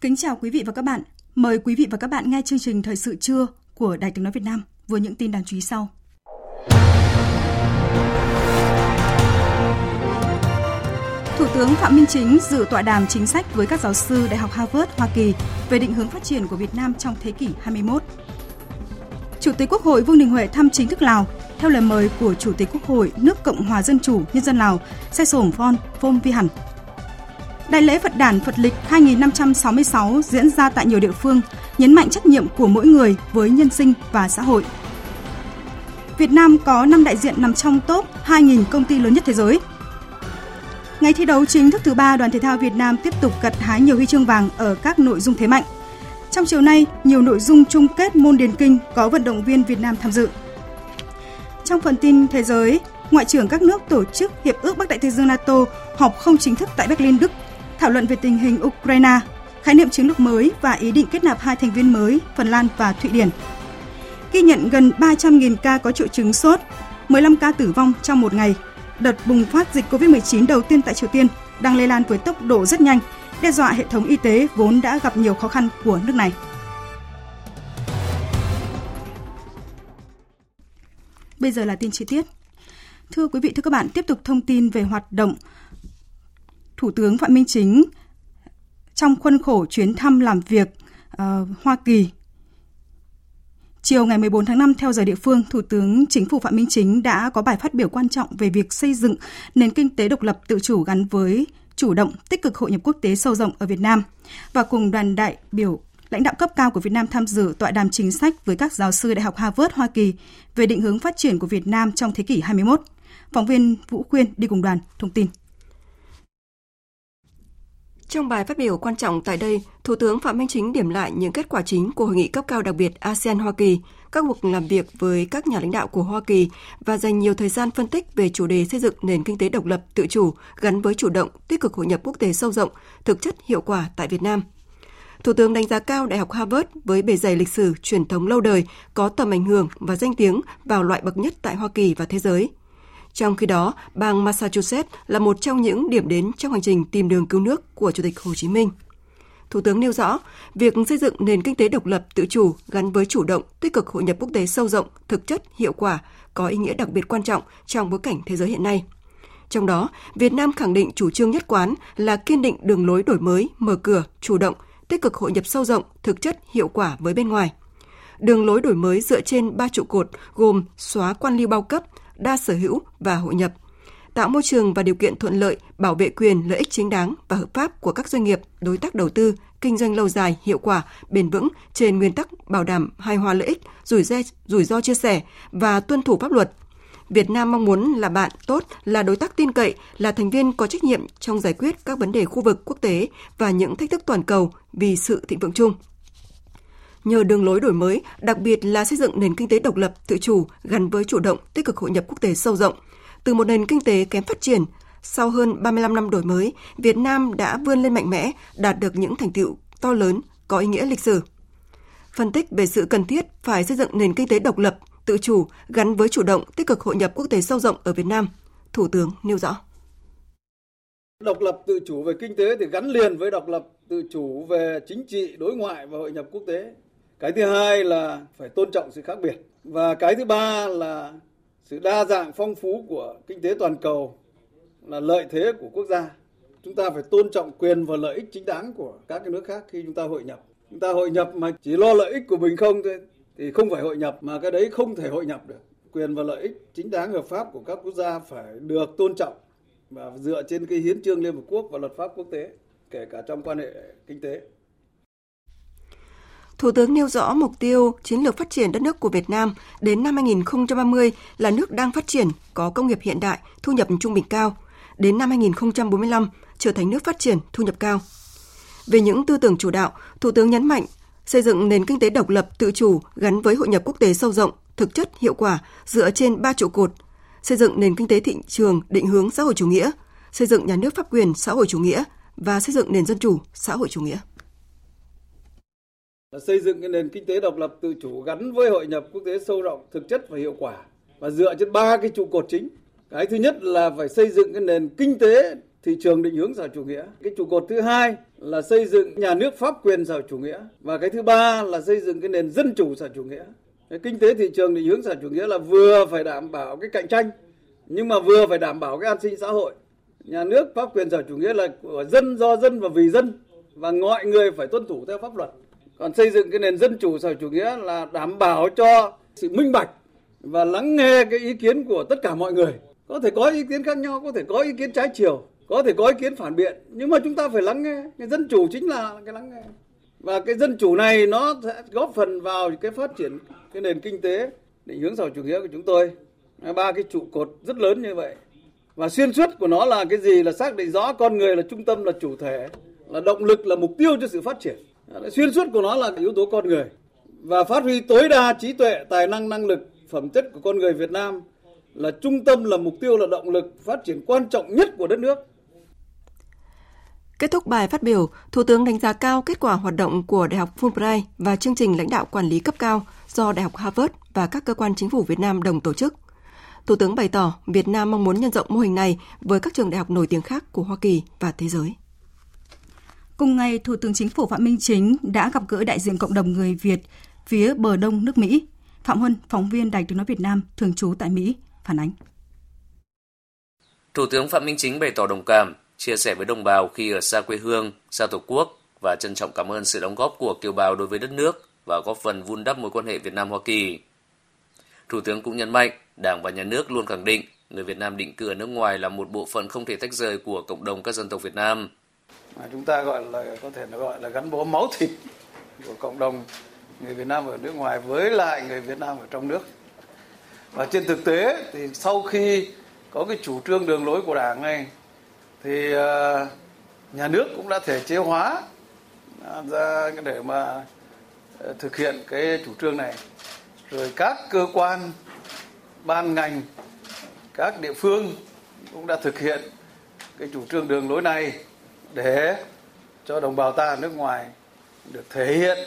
Kính chào quý vị và các bạn. Mời quý vị và các bạn nghe chương trình Thời sự trưa của Đài Tiếng Nói Việt Nam với những tin đáng chú ý sau. Thủ tướng Phạm Minh Chính dự tọa đàm chính sách với các giáo sư Đại học Harvard, Hoa Kỳ về định hướng phát triển của Việt Nam trong thế kỷ 21. Chủ tịch Quốc hội Vương Đình Huệ thăm chính thức Lào theo lời mời của Chủ tịch Quốc hội nước Cộng hòa Dân chủ Nhân dân Lào Sai Sổm Phon Phôm Vi Hẳn Đại lễ Phật đản Phật lịch 2566 diễn ra tại nhiều địa phương, nhấn mạnh trách nhiệm của mỗi người với nhân sinh và xã hội. Việt Nam có 5 đại diện nằm trong top 2.000 công ty lớn nhất thế giới. Ngày thi đấu chính thức thứ ba, đoàn thể thao Việt Nam tiếp tục gặt hái nhiều huy chương vàng ở các nội dung thế mạnh. Trong chiều nay, nhiều nội dung chung kết môn điền kinh có vận động viên Việt Nam tham dự. Trong phần tin thế giới, Ngoại trưởng các nước tổ chức Hiệp ước Bắc Đại Tây Dương NATO họp không chính thức tại Berlin, Đức, thảo luận về tình hình Ukraine, khái niệm chiến lược mới và ý định kết nạp hai thành viên mới Phần Lan và Thụy Điển. Ghi nhận gần 300.000 ca có triệu chứng sốt, 15 ca tử vong trong một ngày. Đợt bùng phát dịch COVID-19 đầu tiên tại Triều Tiên đang lây lan với tốc độ rất nhanh, đe dọa hệ thống y tế vốn đã gặp nhiều khó khăn của nước này. Bây giờ là tin chi tiết. Thưa quý vị, thưa các bạn, tiếp tục thông tin về hoạt động Thủ tướng Phạm Minh Chính trong khuôn khổ chuyến thăm làm việc uh, Hoa Kỳ. Chiều ngày 14 tháng 5 theo giờ địa phương, Thủ tướng Chính phủ Phạm Minh Chính đã có bài phát biểu quan trọng về việc xây dựng nền kinh tế độc lập tự chủ gắn với chủ động tích cực hội nhập quốc tế sâu rộng ở Việt Nam và cùng đoàn đại biểu lãnh đạo cấp cao của Việt Nam tham dự tọa đàm chính sách với các giáo sư Đại học Harvard Hoa Kỳ về định hướng phát triển của Việt Nam trong thế kỷ 21. Phóng viên Vũ Khuyên đi cùng đoàn thông tin. Trong bài phát biểu quan trọng tại đây, Thủ tướng Phạm Minh Chính điểm lại những kết quả chính của hội nghị cấp cao đặc biệt ASEAN Hoa Kỳ, các cuộc làm việc với các nhà lãnh đạo của Hoa Kỳ và dành nhiều thời gian phân tích về chủ đề xây dựng nền kinh tế độc lập, tự chủ gắn với chủ động, tích cực hội nhập quốc tế sâu rộng, thực chất hiệu quả tại Việt Nam. Thủ tướng đánh giá cao Đại học Harvard với bề dày lịch sử, truyền thống lâu đời, có tầm ảnh hưởng và danh tiếng vào loại bậc nhất tại Hoa Kỳ và thế giới – trong khi đó, bang Massachusetts là một trong những điểm đến trong hành trình tìm đường cứu nước của Chủ tịch Hồ Chí Minh. Thủ tướng nêu rõ, việc xây dựng nền kinh tế độc lập tự chủ gắn với chủ động, tích cực hội nhập quốc tế sâu rộng, thực chất, hiệu quả có ý nghĩa đặc biệt quan trọng trong bối cảnh thế giới hiện nay. Trong đó, Việt Nam khẳng định chủ trương nhất quán là kiên định đường lối đổi mới, mở cửa, chủ động, tích cực hội nhập sâu rộng, thực chất, hiệu quả với bên ngoài. Đường lối đổi mới dựa trên ba trụ cột gồm xóa quan liêu bao cấp, đa sở hữu và hội nhập, tạo môi trường và điều kiện thuận lợi bảo vệ quyền lợi ích chính đáng và hợp pháp của các doanh nghiệp, đối tác đầu tư, kinh doanh lâu dài, hiệu quả, bền vững trên nguyên tắc bảo đảm hài hòa lợi ích, rủi ro, rủi ro chia sẻ và tuân thủ pháp luật. Việt Nam mong muốn là bạn tốt, là đối tác tin cậy, là thành viên có trách nhiệm trong giải quyết các vấn đề khu vực quốc tế và những thách thức toàn cầu vì sự thịnh vượng chung nhờ đường lối đổi mới, đặc biệt là xây dựng nền kinh tế độc lập, tự chủ gắn với chủ động, tích cực hội nhập quốc tế sâu rộng. Từ một nền kinh tế kém phát triển, sau hơn 35 năm đổi mới, Việt Nam đã vươn lên mạnh mẽ, đạt được những thành tựu to lớn, có ý nghĩa lịch sử. Phân tích về sự cần thiết phải xây dựng nền kinh tế độc lập, tự chủ gắn với chủ động, tích cực hội nhập quốc tế sâu rộng ở Việt Nam, Thủ tướng nêu rõ. Độc lập tự chủ về kinh tế thì gắn liền với độc lập tự chủ về chính trị, đối ngoại và hội nhập quốc tế cái thứ hai là phải tôn trọng sự khác biệt. Và cái thứ ba là sự đa dạng phong phú của kinh tế toàn cầu là lợi thế của quốc gia. Chúng ta phải tôn trọng quyền và lợi ích chính đáng của các cái nước khác khi chúng ta hội nhập. Chúng ta hội nhập mà chỉ lo lợi ích của mình không thôi thì không phải hội nhập mà cái đấy không thể hội nhập được. Quyền và lợi ích chính đáng hợp pháp của các quốc gia phải được tôn trọng và dựa trên cái hiến trương Liên Hợp Quốc và luật pháp quốc tế, kể cả trong quan hệ kinh tế. Thủ tướng nêu rõ mục tiêu chiến lược phát triển đất nước của Việt Nam đến năm 2030 là nước đang phát triển, có công nghiệp hiện đại, thu nhập trung bình cao. Đến năm 2045 trở thành nước phát triển, thu nhập cao. Về những tư tưởng chủ đạo, Thủ tướng nhấn mạnh xây dựng nền kinh tế độc lập, tự chủ gắn với hội nhập quốc tế sâu rộng, thực chất, hiệu quả dựa trên ba trụ cột: xây dựng nền kinh tế thị trường định hướng xã hội chủ nghĩa, xây dựng nhà nước pháp quyền xã hội chủ nghĩa và xây dựng nền dân chủ xã hội chủ nghĩa là xây dựng cái nền kinh tế độc lập tự chủ gắn với hội nhập quốc tế sâu rộng, thực chất và hiệu quả và dựa trên ba cái trụ cột chính. Cái thứ nhất là phải xây dựng cái nền kinh tế thị trường định hướng xã chủ nghĩa. Cái trụ cột thứ hai là xây dựng nhà nước pháp quyền xã chủ nghĩa và cái thứ ba là xây dựng cái nền dân chủ xã chủ nghĩa. Cái kinh tế thị trường định hướng xã chủ nghĩa là vừa phải đảm bảo cái cạnh tranh nhưng mà vừa phải đảm bảo cái an sinh xã hội. Nhà nước pháp quyền xã chủ nghĩa là của dân do dân và vì dân và mọi người phải tuân thủ theo pháp luật còn xây dựng cái nền dân chủ xã hội chủ nghĩa là đảm bảo cho sự minh bạch và lắng nghe cái ý kiến của tất cả mọi người. Có thể có ý kiến khác nhau, có thể có ý kiến trái chiều, có thể có ý kiến phản biện, nhưng mà chúng ta phải lắng nghe. Cái dân chủ chính là cái lắng nghe. Và cái dân chủ này nó sẽ góp phần vào cái phát triển cái nền kinh tế định hướng xã hội chủ nghĩa của chúng tôi. Ba cái trụ cột rất lớn như vậy. Và xuyên suốt của nó là cái gì là xác định rõ con người là trung tâm, là chủ thể, là động lực, là mục tiêu cho sự phát triển xuyên suốt của nó là yếu tố con người và phát huy tối đa trí tuệ, tài năng, năng lực, phẩm chất của con người Việt Nam là trung tâm là mục tiêu là động lực phát triển quan trọng nhất của đất nước. Kết thúc bài phát biểu, Thủ tướng đánh giá cao kết quả hoạt động của Đại học Fulbright và chương trình lãnh đạo quản lý cấp cao do Đại học Harvard và các cơ quan chính phủ Việt Nam đồng tổ chức. Thủ tướng bày tỏ Việt Nam mong muốn nhân rộng mô hình này với các trường đại học nổi tiếng khác của Hoa Kỳ và thế giới. Cùng ngày, Thủ tướng Chính phủ Phạm Minh Chính đã gặp gỡ đại diện cộng đồng người Việt phía bờ đông nước Mỹ. Phạm Huân, phóng viên Đài tiếng nói Việt Nam, thường trú tại Mỹ, phản ánh. Thủ tướng Phạm Minh Chính bày tỏ đồng cảm, chia sẻ với đồng bào khi ở xa quê hương, xa tổ quốc và trân trọng cảm ơn sự đóng góp của kiều bào đối với đất nước và góp phần vun đắp mối quan hệ Việt Nam Hoa Kỳ. Thủ tướng cũng nhấn mạnh, Đảng và Nhà nước luôn khẳng định người Việt Nam định cư ở nước ngoài là một bộ phận không thể tách rời của cộng đồng các dân tộc Việt Nam – mà chúng ta gọi là, có thể gọi là gắn bó máu thịt của cộng đồng người Việt Nam ở nước ngoài với lại người Việt Nam ở trong nước. Và trên thực tế thì sau khi có cái chủ trương đường lối của Đảng này, thì ờ, nhà nước cũng đã thể chế hóa ra để mà ờ, thực hiện cái chủ trương này. Rồi các cơ quan, ban ngành, các địa phương cũng đã thực hiện cái chủ trương đường lối này để cho đồng bào ta ở nước ngoài được thể hiện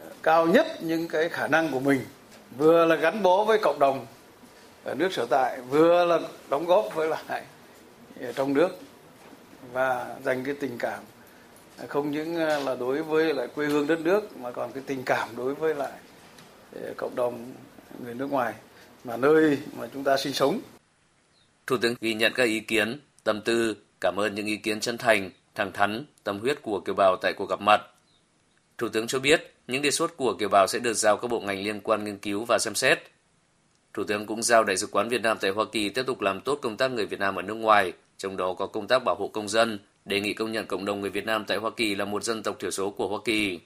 ờ, cao nhất những cái khả năng của mình vừa là gắn bó với cộng đồng ở nước sở tại vừa là đóng góp với lại ở trong nước và dành cái tình cảm à, không những ờ, là đối với lại quê hương đất nước mà còn cái tình cảm đối với lại ờ, cộng đồng người nước ngoài mà nơi mà chúng ta sinh sống. Thủ tướng ghi nhận các ý kiến, tâm tư, cảm ơn những ý kiến chân thành thẳng thắn, tâm huyết của kiều bào tại cuộc gặp mặt. Thủ tướng cho biết những đề xuất của kiều bào sẽ được giao các bộ ngành liên quan nghiên cứu và xem xét. Thủ tướng cũng giao Đại sứ quán Việt Nam tại Hoa Kỳ tiếp tục làm tốt công tác người Việt Nam ở nước ngoài, trong đó có công tác bảo hộ công dân, đề nghị công nhận cộng đồng người Việt Nam tại Hoa Kỳ là một dân tộc thiểu số của Hoa Kỳ.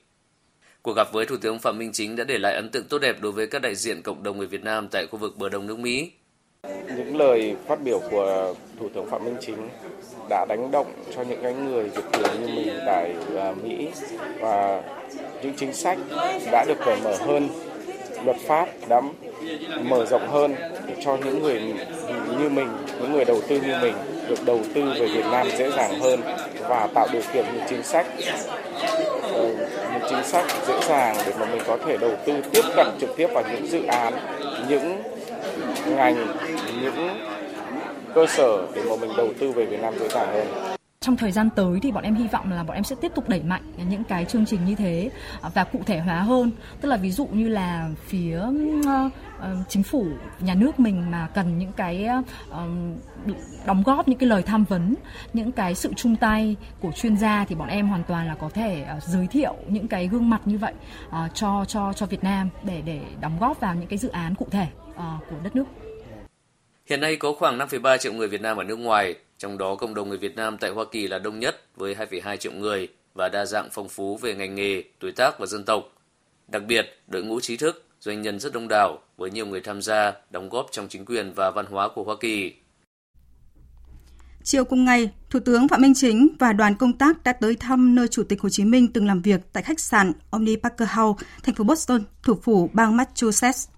Cuộc gặp với Thủ tướng Phạm Minh Chính đã để lại ấn tượng tốt đẹp đối với các đại diện cộng đồng người Việt Nam tại khu vực bờ đông nước Mỹ. Những lời phát biểu của Thủ tướng Phạm Minh Chính đã đánh động cho những cái người Việt kiều như mình tại à, Mỹ. Và những chính sách đã được cởi mở hơn, luật pháp đã mở rộng hơn để cho những người như mình, những người đầu tư như mình được đầu tư về Việt Nam dễ dàng hơn và tạo điều kiện những chính sách ờ, những chính sách dễ dàng để mà mình có thể đầu tư tiếp cận trực tiếp vào những dự án, những ngành, những cơ sở để mà mình đầu tư về Việt Nam dễ dàng hơn. Trong thời gian tới thì bọn em hy vọng là bọn em sẽ tiếp tục đẩy mạnh những cái chương trình như thế và cụ thể hóa hơn. Tức là ví dụ như là phía ờ, ờ, chính phủ, nhà nước mình mà cần những cái ờ, đóng góp những cái lời tham vấn, những cái sự chung tay của chuyên gia thì bọn em hoàn toàn là có thể giới thiệu những cái gương mặt như vậy cho cho cho Việt Nam để để đóng góp vào những cái dự án cụ thể của đất nước. Hiện nay có khoảng 5,3 triệu người Việt Nam ở nước ngoài, Trong đó cộng đồng người Việt Nam tại Hoa Kỳ là đông nhất với 2,2 triệu người và đa dạng phong phú về ngành nghề, tuổi tác và dân tộc. Đặc biệt, đội ngũ trí thức, doanh nhân rất đông đảo với nhiều người tham gia, đóng góp trong chính quyền và văn hóa của Hoa Kỳ. Chiều cùng ngày, Thủ tướng Phạm Minh Chính và đoàn công tác đã tới thăm nơi Chủ tịch Hồ Chí Minh từng làm việc tại khách sạn Omni Parker House, thành phố Boston, thủ phủ bang Massachusetts.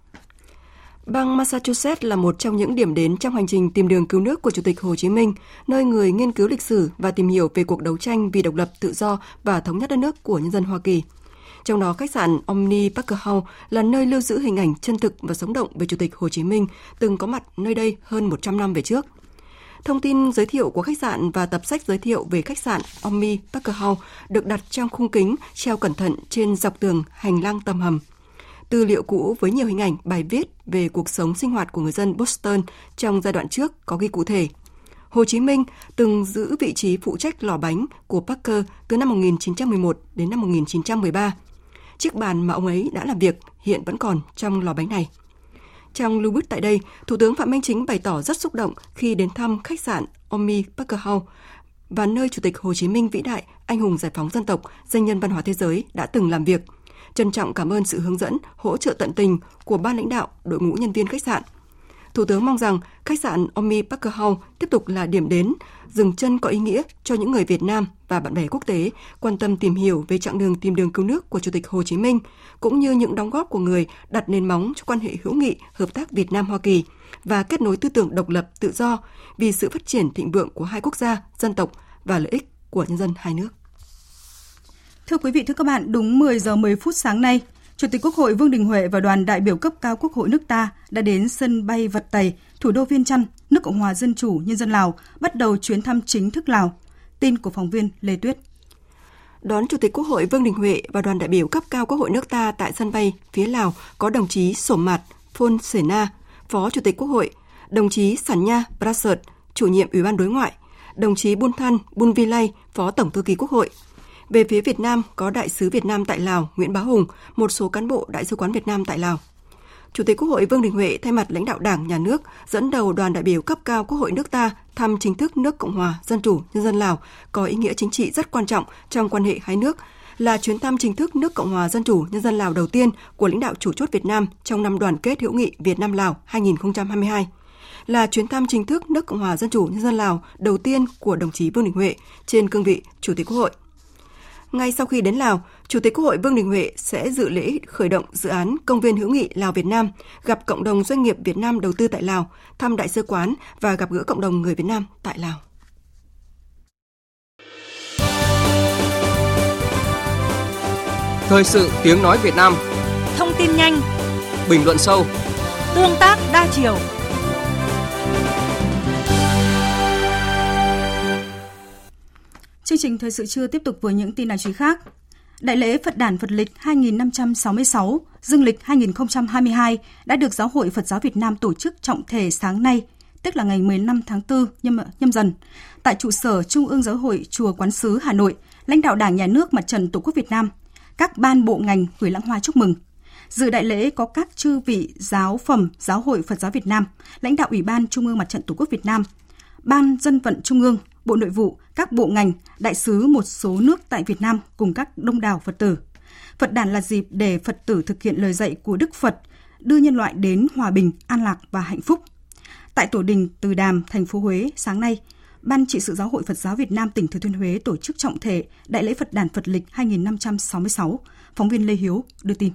Bang Massachusetts là một trong những điểm đến trong hành trình tìm đường cứu nước của Chủ tịch Hồ Chí Minh, nơi người nghiên cứu lịch sử và tìm hiểu về cuộc đấu tranh vì độc lập, tự do và thống nhất đất nước của nhân dân Hoa Kỳ. Trong đó, khách sạn Omni Parker House là nơi lưu giữ hình ảnh chân thực và sống động về Chủ tịch Hồ Chí Minh từng có mặt nơi đây hơn 100 năm về trước. Thông tin giới thiệu của khách sạn và tập sách giới thiệu về khách sạn Omni Parker House được đặt trong khung kính treo cẩn thận trên dọc tường hành lang tầm hầm. Tư liệu cũ với nhiều hình ảnh, bài viết về cuộc sống sinh hoạt của người dân Boston trong giai đoạn trước có ghi cụ thể. Hồ Chí Minh từng giữ vị trí phụ trách lò bánh của Parker từ năm 1911 đến năm 1913. Chiếc bàn mà ông ấy đã làm việc hiện vẫn còn trong lò bánh này. Trong lưu bút tại đây, Thủ tướng Phạm Minh Chính bày tỏ rất xúc động khi đến thăm khách sạn Omi Parker House và nơi Chủ tịch Hồ Chí Minh vĩ đại, anh hùng giải phóng dân tộc, danh nhân văn hóa thế giới đã từng làm việc. Trân trọng cảm ơn sự hướng dẫn, hỗ trợ tận tình của ban lãnh đạo, đội ngũ nhân viên khách sạn – Thủ tướng mong rằng khách sạn Omi Parker House tiếp tục là điểm đến, dừng chân có ý nghĩa cho những người Việt Nam và bạn bè quốc tế quan tâm tìm hiểu về chặng đường tìm đường cứu nước của Chủ tịch Hồ Chí Minh, cũng như những đóng góp của người đặt nền móng cho quan hệ hữu nghị, hợp tác Việt Nam-Hoa Kỳ và kết nối tư tưởng độc lập, tự do vì sự phát triển thịnh vượng của hai quốc gia, dân tộc và lợi ích của nhân dân hai nước. Thưa quý vị, thưa các bạn, đúng 10 giờ 10 phút sáng nay, Chủ tịch Quốc hội Vương Đình Huệ và đoàn đại biểu cấp cao Quốc hội nước ta đã đến sân bay Vật Tày, thủ đô Viên Chăn, nước Cộng hòa Dân chủ Nhân dân Lào, bắt đầu chuyến thăm chính thức Lào. Tin của phóng viên Lê Tuyết. Đón Chủ tịch Quốc hội Vương Đình Huệ và đoàn đại biểu cấp cao Quốc hội nước ta tại sân bay phía Lào có đồng chí Sổm Mạt Phôn Sể Na, Phó Chủ tịch Quốc hội, đồng chí Sản Nha Prasert, chủ nhiệm Ủy ban Đối ngoại, đồng chí Bun Than Bun Vi Lay, Phó Tổng thư ký Quốc hội, về phía Việt Nam có Đại sứ Việt Nam tại Lào Nguyễn Bá Hùng, một số cán bộ Đại sứ quán Việt Nam tại Lào. Chủ tịch Quốc hội Vương Đình Huệ thay mặt lãnh đạo Đảng, Nhà nước dẫn đầu đoàn đại biểu cấp cao Quốc hội nước ta thăm chính thức nước Cộng hòa Dân chủ Nhân dân Lào có ý nghĩa chính trị rất quan trọng trong quan hệ hai nước, là chuyến thăm chính thức nước Cộng hòa Dân chủ Nhân dân Lào đầu tiên của lãnh đạo chủ chốt Việt Nam trong năm đoàn kết hữu nghị Việt Nam Lào 2022 là chuyến thăm chính thức nước Cộng hòa Dân chủ Nhân dân Lào đầu tiên của đồng chí Vương Đình Huệ trên cương vị Chủ tịch Quốc hội. Ngay sau khi đến Lào, Chủ tịch Quốc hội Vương Đình Huệ sẽ dự lễ khởi động dự án Công viên hữu nghị Lào Việt Nam, gặp cộng đồng doanh nghiệp Việt Nam đầu tư tại Lào, thăm đại sứ quán và gặp gỡ cộng đồng người Việt Nam tại Lào. Thời sự tiếng nói Việt Nam. Thông tin nhanh. Bình luận sâu. Tương tác đa chiều Chương trình thời sự trưa tiếp tục với những tin đáng chú ý khác. Đại lễ Phật đản Phật lịch 2566, Dương lịch 2022 đã được Giáo hội Phật giáo Việt Nam tổ chức trọng thể sáng nay, tức là ngày 15 tháng 4 nhâm, nhâm dần. Tại trụ sở Trung ương Giáo hội Chùa Quán Sứ Hà Nội, lãnh đạo Đảng Nhà nước Mặt trận Tổ quốc Việt Nam, các ban bộ ngành gửi lãng hoa chúc mừng. Dự đại lễ có các chư vị giáo phẩm Giáo hội Phật giáo Việt Nam, lãnh đạo Ủy ban Trung ương Mặt trận Tổ quốc Việt Nam, Ban Dân vận Trung ương, Bộ Nội vụ, các bộ ngành, đại sứ một số nước tại Việt Nam cùng các đông đảo Phật tử. Phật đàn là dịp để Phật tử thực hiện lời dạy của Đức Phật, đưa nhân loại đến hòa bình, an lạc và hạnh phúc. Tại Tổ đình Từ Đàm, thành phố Huế sáng nay, Ban trị sự Giáo hội Phật giáo Việt Nam tỉnh Thừa Thiên Huế tổ chức trọng thể Đại lễ Phật đàn Phật lịch 2566. Phóng viên Lê Hiếu đưa tin.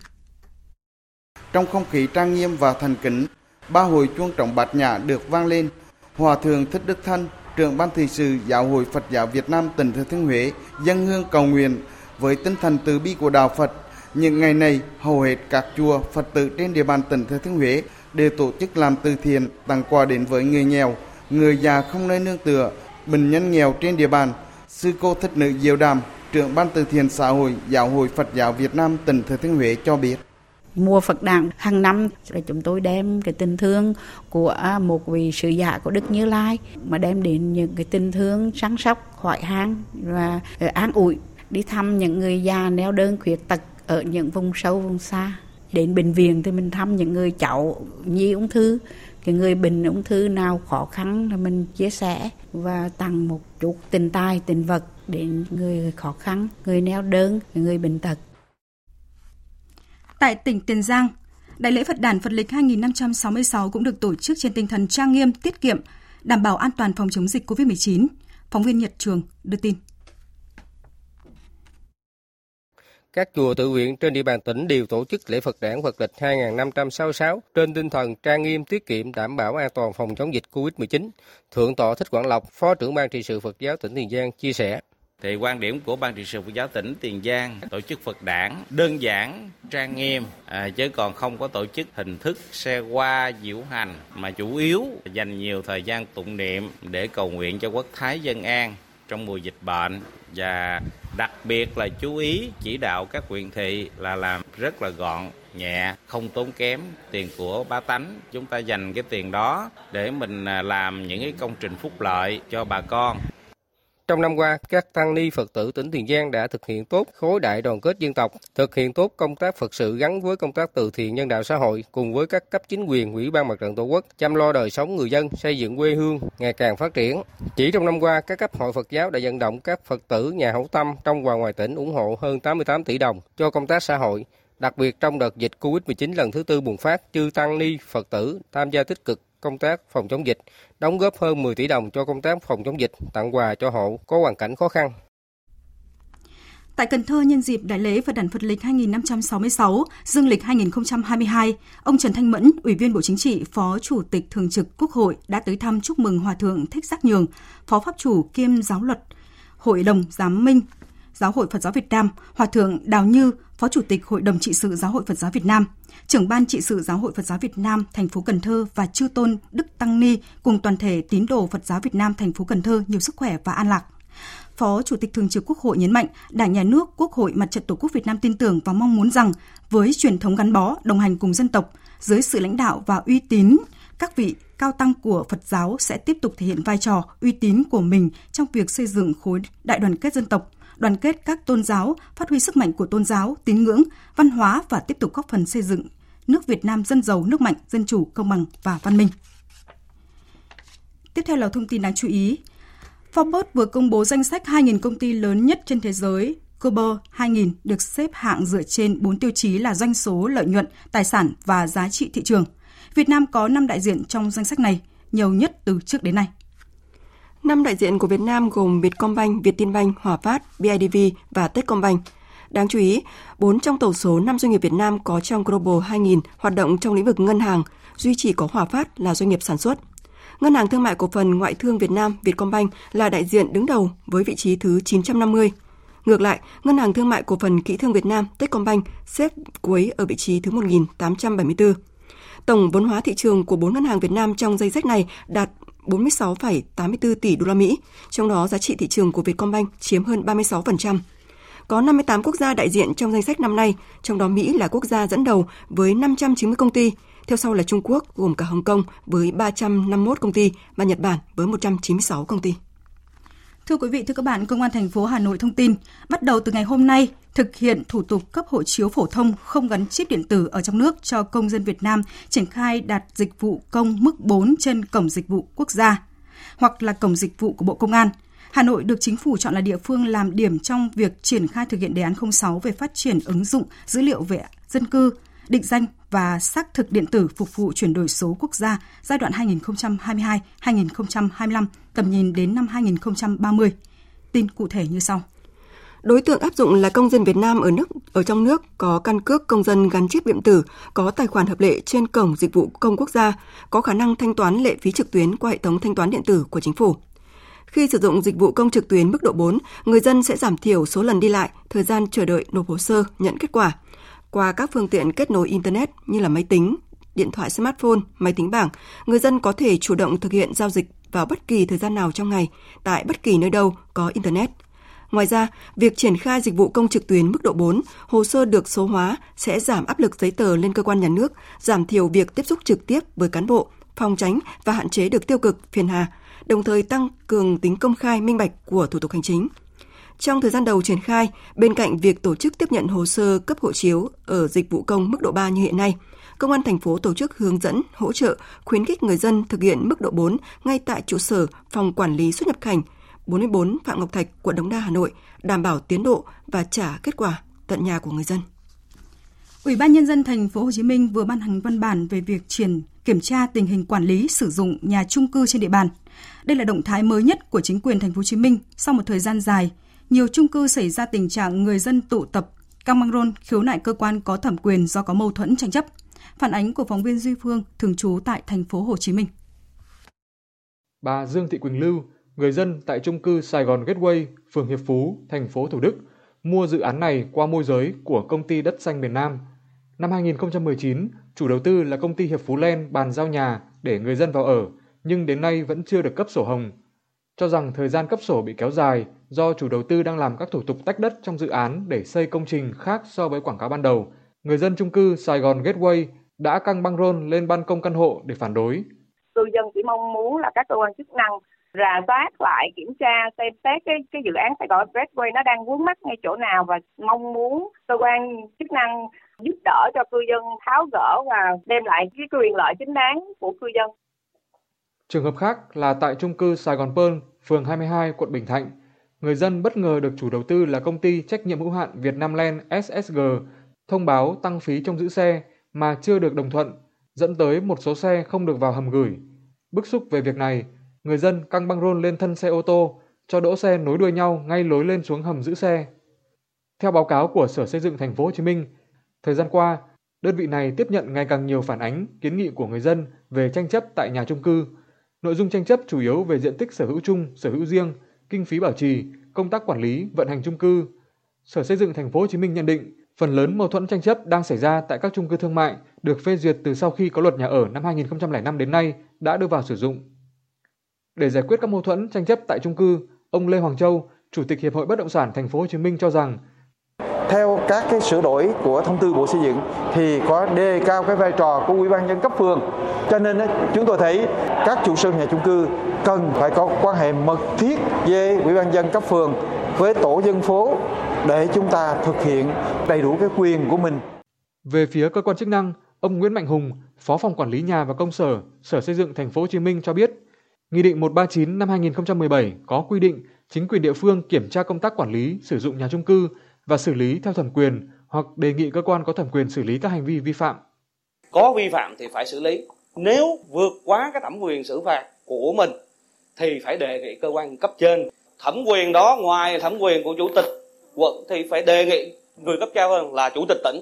Trong không khí trang nghiêm và thành kính, ba hồi chuông trọng bát nhã được vang lên. Hòa thượng Thích Đức Thân, trưởng ban thị sự Giáo hội Phật giáo Việt Nam tỉnh Thừa Thiên Huế dân hương cầu nguyện với tinh thần từ bi của đạo Phật. Những ngày này, hầu hết các chùa Phật tử trên địa bàn tỉnh Thừa Thiên Huế đều tổ chức làm từ thiện tặng quà đến với người nghèo, người già không nơi nương tựa, bệnh nhân nghèo trên địa bàn. Sư cô Thích Nữ Diệu Đàm, trưởng ban từ thiện xã hội Giáo hội Phật giáo Việt Nam tỉnh Thừa Thiên Huế cho biết mùa Phật đản hàng năm. Là chúng tôi đem cái tình thương của à, một vị sứ giả của Đức Như Lai mà đem đến những cái tình thương sáng sóc, hỏi han và ờ, an ủi đi thăm những người già neo đơn khuyết tật ở những vùng sâu vùng xa. Đến bệnh viện thì mình thăm những người cháu nhi ung thư. Cái người bệnh ung thư nào khó khăn là mình chia sẻ và tặng một chút tình tài tình vật đến người khó khăn người neo đơn người bệnh tật tại tỉnh Tiền Giang Đại lễ Phật đản Phật lịch 2566 cũng được tổ chức trên tinh thần trang nghiêm, tiết kiệm, đảm bảo an toàn phòng chống dịch COVID-19. Phóng viên Nhật Trường đưa tin. Các chùa tự viện trên địa bàn tỉnh đều tổ chức lễ Phật đản Phật lịch 2566 trên tinh thần trang nghiêm tiết kiệm đảm bảo an toàn phòng chống dịch COVID-19. Thượng tọa Thích Quảng Lộc, Phó trưởng ban trị sự Phật giáo tỉnh Tiền Giang chia sẻ thì quan điểm của ban trị sự Phật giáo tỉnh Tiền Giang tổ chức Phật đảng đơn giản trang nghiêm à, chứ còn không có tổ chức hình thức xe qua diễu hành mà chủ yếu dành nhiều thời gian tụng niệm để cầu nguyện cho quốc thái dân an trong mùa dịch bệnh. Và đặc biệt là chú ý chỉ đạo các huyện thị là làm rất là gọn nhẹ không tốn kém tiền của ba tánh. Chúng ta dành cái tiền đó để mình à, làm những cái công trình phúc lợi cho bà con trong năm qua, các tăng ni Phật tử tỉnh Tiền Giang đã thực hiện tốt khối đại đoàn kết dân tộc, thực hiện tốt công tác Phật sự gắn với công tác từ thiện nhân đạo xã hội cùng với các cấp chính quyền, ủy ban mặt trận tổ quốc, chăm lo đời sống người dân, xây dựng quê hương ngày càng phát triển. Chỉ trong năm qua, các cấp hội Phật giáo đã vận động các Phật tử nhà hảo tâm trong và ngoài tỉnh ủng hộ hơn 88 tỷ đồng cho công tác xã hội, Đặc biệt trong đợt dịch Covid-19 lần thứ tư bùng phát, chư tăng ni Phật tử tham gia tích cực công tác phòng chống dịch, đóng góp hơn 10 tỷ đồng cho công tác phòng chống dịch, tặng quà cho hộ có hoàn cảnh khó khăn. Tại Cần Thơ nhân dịp Đại lễ Phật đản Phật lịch 2566, dương lịch 2022, ông Trần Thanh Mẫn, Ủy viên Bộ Chính trị, Phó Chủ tịch Thường trực Quốc hội đã tới thăm chúc mừng Hòa Thượng Thích Giác Nhường, Phó Pháp Chủ kiêm Giáo luật, Hội đồng Giám minh, Giáo hội Phật giáo Việt Nam, Hòa Thượng Đào Như, Phó Chủ tịch Hội đồng trị sự Giáo hội Phật giáo Việt Nam, trưởng ban trị sự Giáo hội Phật giáo Việt Nam thành phố Cần Thơ và chư tôn Đức Tăng Ni cùng toàn thể tín đồ Phật giáo Việt Nam thành phố Cần Thơ nhiều sức khỏe và an lạc. Phó Chủ tịch Thường trực Quốc hội nhấn mạnh, Đảng, Nhà nước, Quốc hội, Mặt trận Tổ quốc Việt Nam tin tưởng và mong muốn rằng với truyền thống gắn bó, đồng hành cùng dân tộc, dưới sự lãnh đạo và uy tín, các vị cao tăng của Phật giáo sẽ tiếp tục thể hiện vai trò uy tín của mình trong việc xây dựng khối đại đoàn kết dân tộc, đoàn kết các tôn giáo, phát huy sức mạnh của tôn giáo, tín ngưỡng, văn hóa và tiếp tục góp phần xây dựng nước Việt Nam dân giàu, nước mạnh, dân chủ, công bằng và văn minh. Tiếp theo là thông tin đáng chú ý. Forbes vừa công bố danh sách 2.000 công ty lớn nhất trên thế giới. Global 2000 được xếp hạng dựa trên 4 tiêu chí là doanh số, lợi nhuận, tài sản và giá trị thị trường. Việt Nam có 5 đại diện trong danh sách này, nhiều nhất từ trước đến nay. Năm đại diện của Việt Nam gồm Vietcombank, Vietinbank, Hòa Phát, BIDV và Techcombank. Đáng chú ý, 4 trong tổng số 5 doanh nghiệp Việt Nam có trong Global 2000 hoạt động trong lĩnh vực ngân hàng, duy chỉ có Hòa Phát là doanh nghiệp sản xuất. Ngân hàng Thương mại Cổ phần Ngoại thương Việt Nam Vietcombank là đại diện đứng đầu với vị trí thứ 950. Ngược lại, Ngân hàng Thương mại Cổ phần Kỹ thương Việt Nam Techcombank xếp cuối ở vị trí thứ 1874. Tổng vốn hóa thị trường của 4 ngân hàng Việt Nam trong danh sách này đạt 46,84 tỷ đô la Mỹ, trong đó giá trị thị trường của Vietcombank chiếm hơn 36%. Có 58 quốc gia đại diện trong danh sách năm nay, trong đó Mỹ là quốc gia dẫn đầu với 590 công ty, theo sau là Trung Quốc gồm cả Hồng Kông với 351 công ty và Nhật Bản với 196 công ty. Thưa quý vị, thưa các bạn, Công an thành phố Hà Nội thông tin, bắt đầu từ ngày hôm nay, thực hiện thủ tục cấp hộ chiếu phổ thông không gắn chip điện tử ở trong nước cho công dân Việt Nam triển khai đặt dịch vụ công mức 4 trên cổng dịch vụ quốc gia hoặc là cổng dịch vụ của Bộ Công an. Hà Nội được chính phủ chọn là địa phương làm điểm trong việc triển khai thực hiện đề án 06 về phát triển ứng dụng dữ liệu về dân cư, định danh và xác thực điện tử phục vụ chuyển đổi số quốc gia giai đoạn 2022-2025, tầm nhìn đến năm 2030. Tin cụ thể như sau. Đối tượng áp dụng là công dân Việt Nam ở nước ở trong nước có căn cước công dân gắn chip điện tử, có tài khoản hợp lệ trên cổng dịch vụ công quốc gia, có khả năng thanh toán lệ phí trực tuyến qua hệ thống thanh toán điện tử của chính phủ. Khi sử dụng dịch vụ công trực tuyến mức độ 4, người dân sẽ giảm thiểu số lần đi lại, thời gian chờ đợi nộp hồ sơ, nhận kết quả. Qua các phương tiện kết nối Internet như là máy tính, điện thoại smartphone, máy tính bảng, người dân có thể chủ động thực hiện giao dịch vào bất kỳ thời gian nào trong ngày, tại bất kỳ nơi đâu có Internet. Ngoài ra, việc triển khai dịch vụ công trực tuyến mức độ 4, hồ sơ được số hóa sẽ giảm áp lực giấy tờ lên cơ quan nhà nước, giảm thiểu việc tiếp xúc trực tiếp với cán bộ, phòng tránh và hạn chế được tiêu cực, phiền hà, đồng thời tăng cường tính công khai minh bạch của thủ tục hành chính. Trong thời gian đầu triển khai, bên cạnh việc tổ chức tiếp nhận hồ sơ cấp hộ chiếu ở dịch vụ công mức độ 3 như hiện nay, Công an thành phố tổ chức hướng dẫn, hỗ trợ, khuyến khích người dân thực hiện mức độ 4 ngay tại trụ sở phòng quản lý xuất nhập cảnh 44 Phạm Ngọc Thạch, quận Đống Đa, Hà Nội, đảm bảo tiến độ và trả kết quả tận nhà của người dân. Ủy ban nhân dân thành phố Hồ Chí Minh vừa ban hành văn bản về việc triển kiểm tra tình hình quản lý sử dụng nhà chung cư trên địa bàn. Đây là động thái mới nhất của chính quyền thành phố Hồ Chí Minh sau một thời gian dài, nhiều chung cư xảy ra tình trạng người dân tụ tập căng băng rôn khiếu nại cơ quan có thẩm quyền do có mâu thuẫn tranh chấp. Phản ánh của phóng viên Duy Phương thường trú tại thành phố Hồ Chí Minh. Bà Dương Thị Quỳnh Lưu, người dân tại chung cư Sài Gòn Gateway, phường Hiệp Phú, thành phố Thủ Đức, mua dự án này qua môi giới của công ty đất xanh miền Nam. Năm 2019, chủ đầu tư là công ty Hiệp Phú Len bàn giao nhà để người dân vào ở, nhưng đến nay vẫn chưa được cấp sổ hồng. Cho rằng thời gian cấp sổ bị kéo dài do chủ đầu tư đang làm các thủ tục tách đất trong dự án để xây công trình khác so với quảng cáo ban đầu, người dân chung cư Sài Gòn Gateway đã căng băng rôn lên ban công căn hộ để phản đối. Cư dân chỉ mong muốn là các cơ quan chức năng rà soát lại kiểm tra xem xét cái cái dự án Sài Gòn Expressway nó đang vướng mắc ngay chỗ nào và mong muốn cơ quan chức năng giúp đỡ cho cư dân tháo gỡ và đem lại cái quyền lợi chính đáng của cư dân. Trường hợp khác là tại trung cư Sài Gòn Pearl, phường 22, quận Bình Thạnh. Người dân bất ngờ được chủ đầu tư là công ty trách nhiệm hữu hạn Việt Nam Land SSG thông báo tăng phí trong giữ xe mà chưa được đồng thuận, dẫn tới một số xe không được vào hầm gửi. Bức xúc về việc này, người dân căng băng rôn lên thân xe ô tô, cho đỗ xe nối đuôi nhau ngay lối lên xuống hầm giữ xe. Theo báo cáo của Sở Xây dựng Thành phố Hồ Chí Minh, thời gian qua, đơn vị này tiếp nhận ngày càng nhiều phản ánh, kiến nghị của người dân về tranh chấp tại nhà chung cư. Nội dung tranh chấp chủ yếu về diện tích sở hữu chung, sở hữu riêng, kinh phí bảo trì, công tác quản lý, vận hành chung cư. Sở Xây dựng Thành phố Hồ Chí Minh nhận định, phần lớn mâu thuẫn tranh chấp đang xảy ra tại các chung cư thương mại được phê duyệt từ sau khi có luật nhà ở năm 2005 đến nay đã đưa vào sử dụng. Để giải quyết các mâu thuẫn tranh chấp tại chung cư, ông Lê Hoàng Châu, Chủ tịch Hiệp hội Bất động sản Thành phố Hồ Chí Minh cho rằng theo các cái sửa đổi của thông tư Bộ Xây dựng thì có đề cao cái vai trò của Ủy ban nhân cấp phường. Cho nên chúng tôi thấy các chủ sở nhà chung cư cần phải có quan hệ mật thiết với Ủy ban dân cấp phường với tổ dân phố để chúng ta thực hiện đầy đủ cái quyền của mình. Về phía cơ quan chức năng, ông Nguyễn Mạnh Hùng, Phó phòng quản lý nhà và công sở, Sở Xây dựng Thành phố Hồ Chí Minh cho biết, Nghị định 139 năm 2017 có quy định chính quyền địa phương kiểm tra công tác quản lý sử dụng nhà chung cư và xử lý theo thẩm quyền hoặc đề nghị cơ quan có thẩm quyền xử lý các hành vi vi phạm. Có vi phạm thì phải xử lý. Nếu vượt quá cái thẩm quyền xử phạt của mình thì phải đề nghị cơ quan cấp trên. Thẩm quyền đó ngoài thẩm quyền của chủ tịch quận thì phải đề nghị người cấp cao hơn là chủ tịch tỉnh.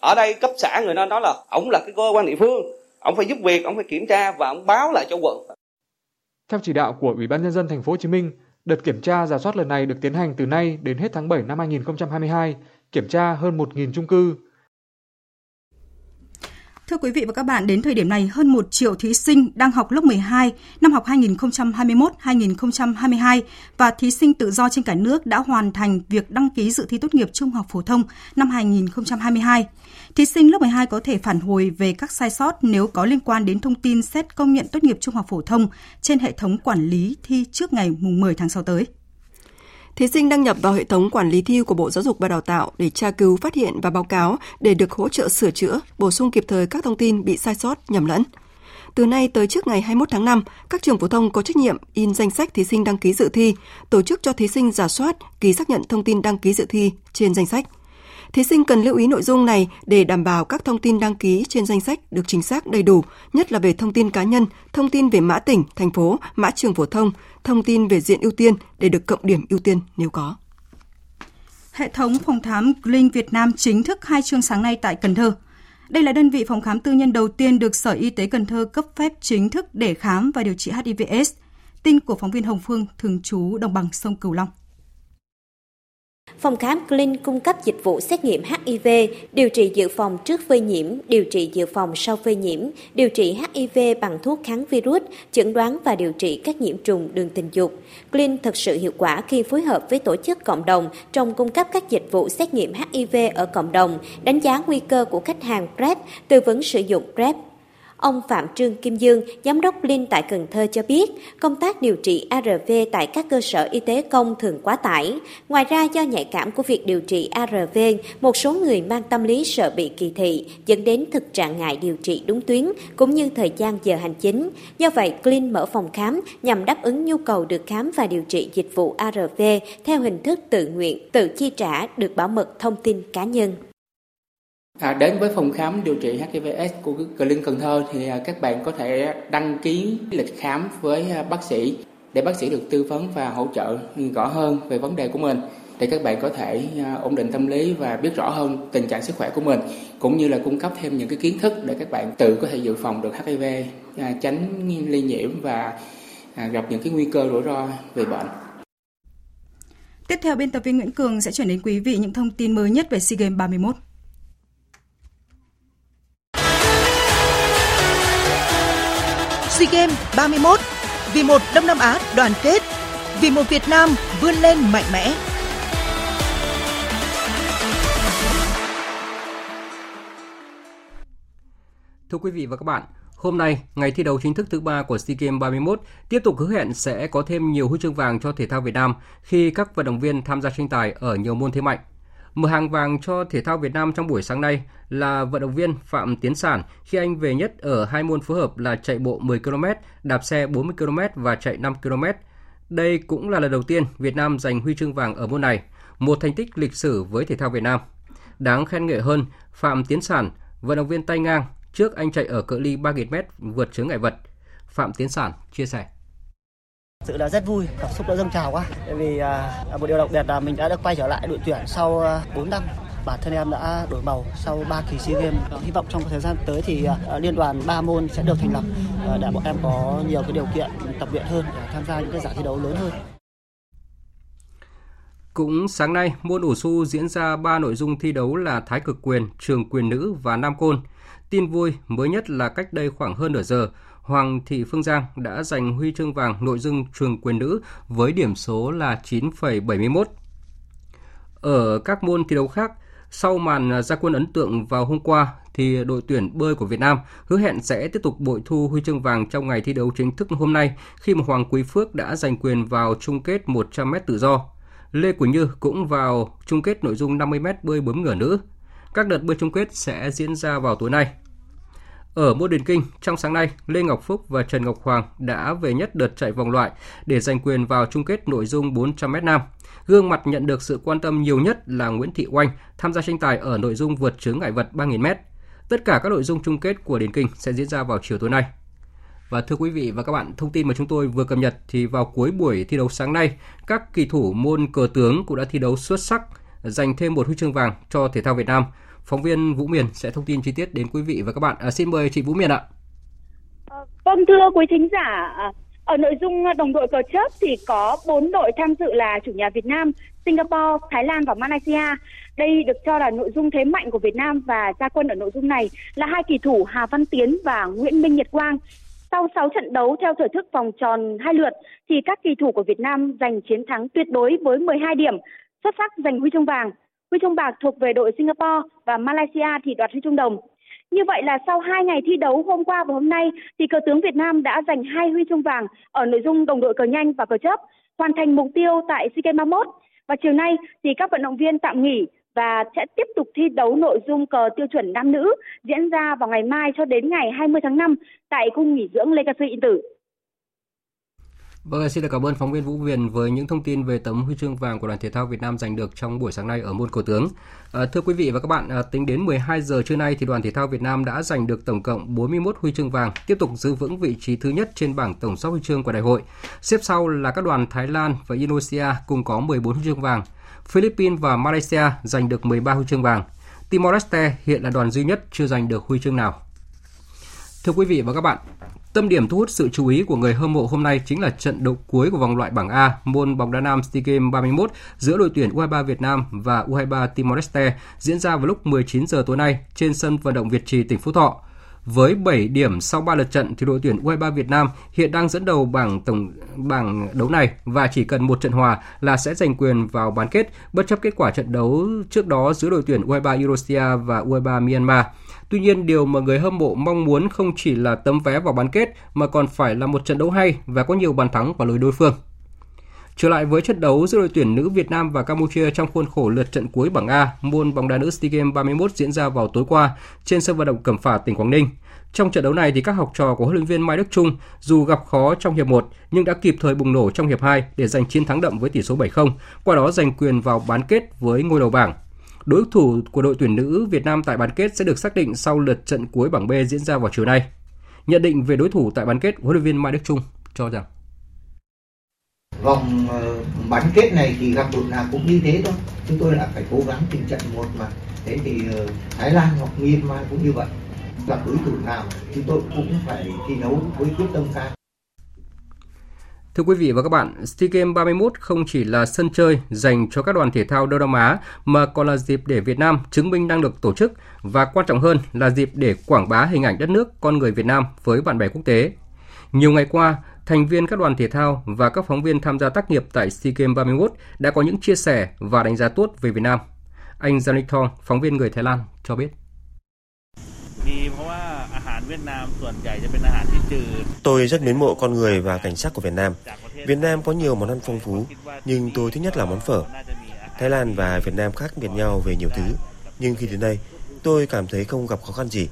Ở đây cấp xã người ta nói là ông là cái cơ quan địa phương, ông phải giúp việc, ông phải kiểm tra và ông báo lại cho quận. Theo chỉ đạo của Ủy ban nhân dân thành phố Hồ Chí Minh, đợt kiểm tra giả soát lần này được tiến hành từ nay đến hết tháng 7 năm 2022, kiểm tra hơn 1.000 chung cư. Thưa quý vị và các bạn, đến thời điểm này, hơn 1 triệu thí sinh đang học lớp 12 năm học 2021-2022 và thí sinh tự do trên cả nước đã hoàn thành việc đăng ký dự thi tốt nghiệp trung học phổ thông năm 2022. Thí sinh lớp 12 có thể phản hồi về các sai sót nếu có liên quan đến thông tin xét công nhận tốt nghiệp trung học phổ thông trên hệ thống quản lý thi trước ngày 10 tháng 6 tới. Thí sinh đăng nhập vào hệ thống quản lý thi của Bộ Giáo dục và Đào tạo để tra cứu, phát hiện và báo cáo để được hỗ trợ sửa chữa, bổ sung kịp thời các thông tin bị sai sót, nhầm lẫn. Từ nay tới trước ngày 21 tháng 5, các trường phổ thông có trách nhiệm in danh sách thí sinh đăng ký dự thi, tổ chức cho thí sinh giả soát, ký xác nhận thông tin đăng ký dự thi trên danh sách. Thí sinh cần lưu ý nội dung này để đảm bảo các thông tin đăng ký trên danh sách được chính xác đầy đủ, nhất là về thông tin cá nhân, thông tin về mã tỉnh, thành phố, mã trường phổ thông, thông tin về diện ưu tiên để được cộng điểm ưu tiên nếu có. Hệ thống phòng khám Glink Việt Nam chính thức khai trương sáng nay tại Cần Thơ. Đây là đơn vị phòng khám tư nhân đầu tiên được Sở Y tế Cần Thơ cấp phép chính thức để khám và điều trị HIVS. Tin của phóng viên Hồng Phương, thường trú đồng bằng sông Cửu Long. Phòng khám Clin cung cấp dịch vụ xét nghiệm HIV, điều trị dự phòng trước phơi nhiễm, điều trị dự phòng sau phơi nhiễm, điều trị HIV bằng thuốc kháng virus, chẩn đoán và điều trị các nhiễm trùng đường tình dục. Clin thực sự hiệu quả khi phối hợp với tổ chức cộng đồng trong cung cấp các dịch vụ xét nghiệm HIV ở cộng đồng, đánh giá nguy cơ của khách hàng PrEP, tư vấn sử dụng PrEP. Ông Phạm Trương Kim Dương, Giám đốc Linh tại Cần Thơ cho biết, công tác điều trị ARV tại các cơ sở y tế công thường quá tải. Ngoài ra do nhạy cảm của việc điều trị ARV, một số người mang tâm lý sợ bị kỳ thị dẫn đến thực trạng ngại điều trị đúng tuyến cũng như thời gian giờ hành chính. Do vậy, Clin mở phòng khám nhằm đáp ứng nhu cầu được khám và điều trị dịch vụ ARV theo hình thức tự nguyện, tự chi trả, được bảo mật thông tin cá nhân. À, đến với phòng khám điều trị HIVS của Clinic Cần Thơ thì à, các bạn có thể đăng ký lịch khám với à, bác sĩ để bác sĩ được tư vấn và hỗ trợ rõ hơn về vấn đề của mình để các bạn có thể à, ổn định tâm lý và biết rõ hơn tình trạng sức khỏe của mình cũng như là cung cấp thêm những cái kiến thức để các bạn tự có thể dự phòng được HIV tránh lây nhiễm và gặp những cái nguy cơ rủi ro về bệnh. Tiếp theo biên tập viên Nguyễn Cường sẽ chuyển đến quý vị những thông tin mới nhất về SEA Games 31. SEA Games 31 vì một Đông Nam Á đoàn kết, vì một Việt Nam vươn lên mạnh mẽ. Thưa quý vị và các bạn, hôm nay, ngày thi đấu chính thức thứ ba của SEA Games 31 tiếp tục hứa hẹn sẽ có thêm nhiều huy chương vàng cho thể thao Việt Nam khi các vận động viên tham gia tranh tài ở nhiều môn thế mạnh. Mở hàng vàng cho thể thao Việt Nam trong buổi sáng nay là vận động viên Phạm Tiến Sản khi anh về nhất ở hai môn phối hợp là chạy bộ 10 km, đạp xe 40 km và chạy 5 km. Đây cũng là lần đầu tiên Việt Nam giành huy chương vàng ở môn này, một thành tích lịch sử với thể thao Việt Nam. Đáng khen ngợi hơn, Phạm Tiến Sản, vận động viên tay ngang, trước anh chạy ở cự ly 3.000m vượt chướng ngại vật. Phạm Tiến Sản chia sẻ sự là rất vui, cảm xúc đã dâng trào quá. Tại vì à, một điều đặc biệt là mình đã được quay trở lại đội tuyển sau à, 4 năm bản thân em đã đổi màu sau 3 kỳ SEA Games. Hy vọng trong thời gian tới thì à, à, liên đoàn ba môn sẽ được thành lập à, để bọn em có nhiều cái điều kiện tập luyện hơn để tham gia những cái giải thi đấu lớn hơn. Cũng sáng nay, môn ủ su diễn ra 3 nội dung thi đấu là thái cực quyền, trường quyền nữ và nam côn. Tin vui mới nhất là cách đây khoảng hơn nửa giờ, Hoàng Thị Phương Giang đã giành huy chương vàng nội dung trường quyền nữ với điểm số là 9,71. Ở các môn thi đấu khác, sau màn gia quân ấn tượng vào hôm qua thì đội tuyển bơi của Việt Nam hứa hẹn sẽ tiếp tục bội thu huy chương vàng trong ngày thi đấu chính thức hôm nay khi mà Hoàng Quý Phước đã giành quyền vào chung kết 100m tự do. Lê Quỳnh Như cũng vào chung kết nội dung 50m bơi bướm ngửa nữ. Các đợt bơi chung kết sẽ diễn ra vào tối nay. Ở môn điền kinh, trong sáng nay, Lê Ngọc Phúc và Trần Ngọc Hoàng đã về nhất đợt chạy vòng loại để giành quyền vào chung kết nội dung 400m nam. Gương mặt nhận được sự quan tâm nhiều nhất là Nguyễn Thị Oanh tham gia tranh tài ở nội dung vượt chướng ngại vật 3.000m. Tất cả các nội dung chung kết của điền kinh sẽ diễn ra vào chiều tối nay. Và thưa quý vị và các bạn, thông tin mà chúng tôi vừa cập nhật thì vào cuối buổi thi đấu sáng nay, các kỳ thủ môn cờ tướng cũng đã thi đấu xuất sắc, giành thêm một huy chương vàng cho thể thao Việt Nam. Phóng viên Vũ Miền sẽ thông tin chi tiết đến quý vị và các bạn. À, xin mời chị Vũ Miền ạ. Ờ, vâng thưa quý thính giả, à, ở nội dung à, đồng đội cờ chớp thì có 4 đội tham dự là chủ nhà Việt Nam, Singapore, Thái Lan và Malaysia. Đây được cho là nội dung thế mạnh của Việt Nam và gia quân ở nội dung này là hai kỳ thủ Hà Văn Tiến và Nguyễn Minh Nhật Quang. Sau 6 trận đấu theo thể thức vòng tròn hai lượt thì các kỳ thủ của Việt Nam giành chiến thắng tuyệt đối với 12 điểm, xuất sắc giành huy chương vàng. Huy chương bạc thuộc về đội Singapore và Malaysia thì đoạt huy chương đồng. Như vậy là sau 2 ngày thi đấu hôm qua và hôm nay thì cờ tướng Việt Nam đã giành hai huy chương vàng ở nội dung đồng đội cờ nhanh và cờ chấp, hoàn thành mục tiêu tại SEA Games 31. Và chiều nay thì các vận động viên tạm nghỉ và sẽ tiếp tục thi đấu nội dung cờ tiêu chuẩn nam nữ diễn ra vào ngày mai cho đến ngày 20 tháng 5 tại cung nghỉ dưỡng Legacy Yên Tử. Vâng, xin được cảm ơn phóng viên Vũ viền với những thông tin về tấm huy chương vàng của đoàn thể thao Việt Nam giành được trong buổi sáng nay ở môn cờ tướng. À, thưa quý vị và các bạn, à, tính đến 12 giờ trưa nay thì đoàn thể thao Việt Nam đã giành được tổng cộng 41 huy chương vàng, tiếp tục giữ vững vị trí thứ nhất trên bảng tổng sắp huy chương của đại hội. Xếp sau là các đoàn Thái Lan và Indonesia cùng có 14 huy chương vàng. Philippines và Malaysia giành được 13 huy chương vàng. Timor Leste hiện là đoàn duy nhất chưa giành được huy chương nào. Thưa quý vị và các bạn, Tâm điểm thu hút sự chú ý của người hâm mộ hôm nay chính là trận đấu cuối của vòng loại bảng A, môn bóng đá nam SEA Games 31 giữa đội tuyển U23 Việt Nam và U23 Timor Leste diễn ra vào lúc 19 giờ tối nay trên sân vận động Việt Trì, tỉnh Phú Thọ. Với 7 điểm sau 3 lượt trận thì đội tuyển U23 Việt Nam hiện đang dẫn đầu bảng tổng, bảng đấu này và chỉ cần một trận hòa là sẽ giành quyền vào bán kết, bất chấp kết quả trận đấu trước đó giữa đội tuyển U23 Indonesia và U23 Myanmar. Tuy nhiên, điều mà người hâm mộ mong muốn không chỉ là tấm vé vào bán kết mà còn phải là một trận đấu hay và có nhiều bàn thắng vào lối đối phương. Trở lại với trận đấu giữa đội tuyển nữ Việt Nam và Campuchia trong khuôn khổ lượt trận cuối bảng A, môn bóng đá nữ SEA Games 31 diễn ra vào tối qua trên sân vận động Cẩm Phả, tỉnh Quảng Ninh. Trong trận đấu này thì các học trò của huấn luyện viên Mai Đức Trung dù gặp khó trong hiệp 1 nhưng đã kịp thời bùng nổ trong hiệp 2 để giành chiến thắng đậm với tỷ số 7-0, qua đó giành quyền vào bán kết với ngôi đầu bảng. Đối thủ của đội tuyển nữ Việt Nam tại bán kết sẽ được xác định sau lượt trận cuối bảng B diễn ra vào chiều nay. Nhận định về đối thủ tại bán kết, huấn luyện viên Mai Đức Trung cho rằng. Vòng ờ, bán kết này thì gặp đội nào cũng như thế thôi. Chúng tôi đã phải cố gắng từng trận một mà. Thế thì ờ, Thái Lan hoặc Myanmar cũng như vậy. Gặp đối thủ nào chúng tôi cũng phải thi đấu với quyết tâm cao. Thưa quý vị và các bạn, SEA Games 31 không chỉ là sân chơi dành cho các đoàn thể thao Đông Nam Á mà còn là dịp để Việt Nam chứng minh đang được tổ chức và quan trọng hơn là dịp để quảng bá hình ảnh đất nước, con người Việt Nam với bạn bè quốc tế. Nhiều ngày qua, thành viên các đoàn thể thao và các phóng viên tham gia tác nghiệp tại SEA Games 31 đã có những chia sẻ và đánh giá tốt về Việt Nam. Anh Janik Thong, phóng viên người Thái Lan, cho biết. Tôi rất mến mộ con người và cảnh sắc của Việt Nam. Việt Nam có nhiều món ăn phong phú, nhưng tôi thích nhất là món phở. Thái Lan và Việt Nam khác biệt nhau về nhiều thứ, nhưng khi đến đây, tôi cảm thấy không gặp khó khăn gì.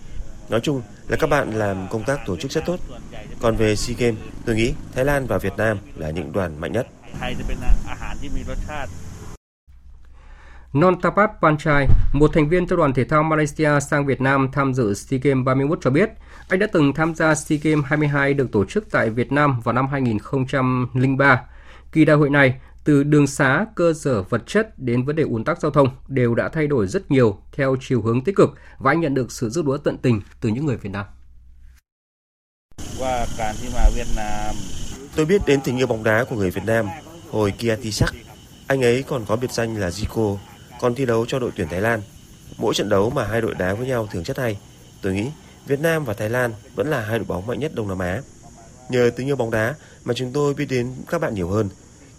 Nói chung là các bạn làm công tác tổ chức rất tốt. Còn về SEA Games, tôi nghĩ Thái Lan và Việt Nam là những đoàn mạnh nhất. Nontapat Panchai, một thành viên cho đoàn thể thao Malaysia sang Việt Nam tham dự SEA Games 31 cho biết, anh đã từng tham gia SEA Games 22 được tổ chức tại Việt Nam vào năm 2003. Kỳ đại hội này, từ đường xá, cơ sở vật chất đến vấn đề ùn tắc giao thông đều đã thay đổi rất nhiều theo chiều hướng tích cực và anh nhận được sự giúp đỡ tận tình từ những người Việt Nam. Tôi biết đến tình yêu bóng đá của người Việt Nam hồi Kiatisak. Anh ấy còn có biệt danh là Zico, còn thi đấu cho đội tuyển Thái Lan. Mỗi trận đấu mà hai đội đá với nhau thường rất hay. Tôi nghĩ Việt Nam và Thái Lan vẫn là hai đội bóng mạnh nhất Đông Nam Á. Nhờ tình yêu bóng đá mà chúng tôi biết đến các bạn nhiều hơn.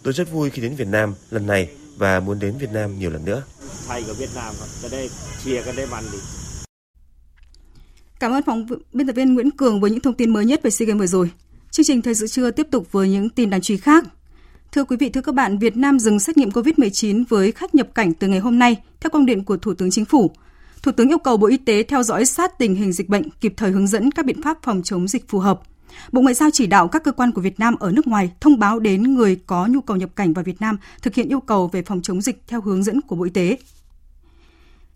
Tôi rất vui khi đến Việt Nam lần này và muốn đến Việt Nam nhiều lần nữa. Thầy của Việt Nam cái đây chia cái đây đi. Cảm ơn phóng biên tập viên Nguyễn Cường với những thông tin mới nhất về SEA Games vừa rồi. Chương trình Thời sự trưa tiếp tục với những tin đáng chú ý khác. Thưa quý vị, thưa các bạn, Việt Nam dừng xét nghiệm COVID-19 với khách nhập cảnh từ ngày hôm nay theo công điện của Thủ tướng Chính phủ. Thủ tướng yêu cầu Bộ Y tế theo dõi sát tình hình dịch bệnh, kịp thời hướng dẫn các biện pháp phòng chống dịch phù hợp. Bộ Ngoại giao chỉ đạo các cơ quan của Việt Nam ở nước ngoài thông báo đến người có nhu cầu nhập cảnh vào Việt Nam thực hiện yêu cầu về phòng chống dịch theo hướng dẫn của Bộ Y tế.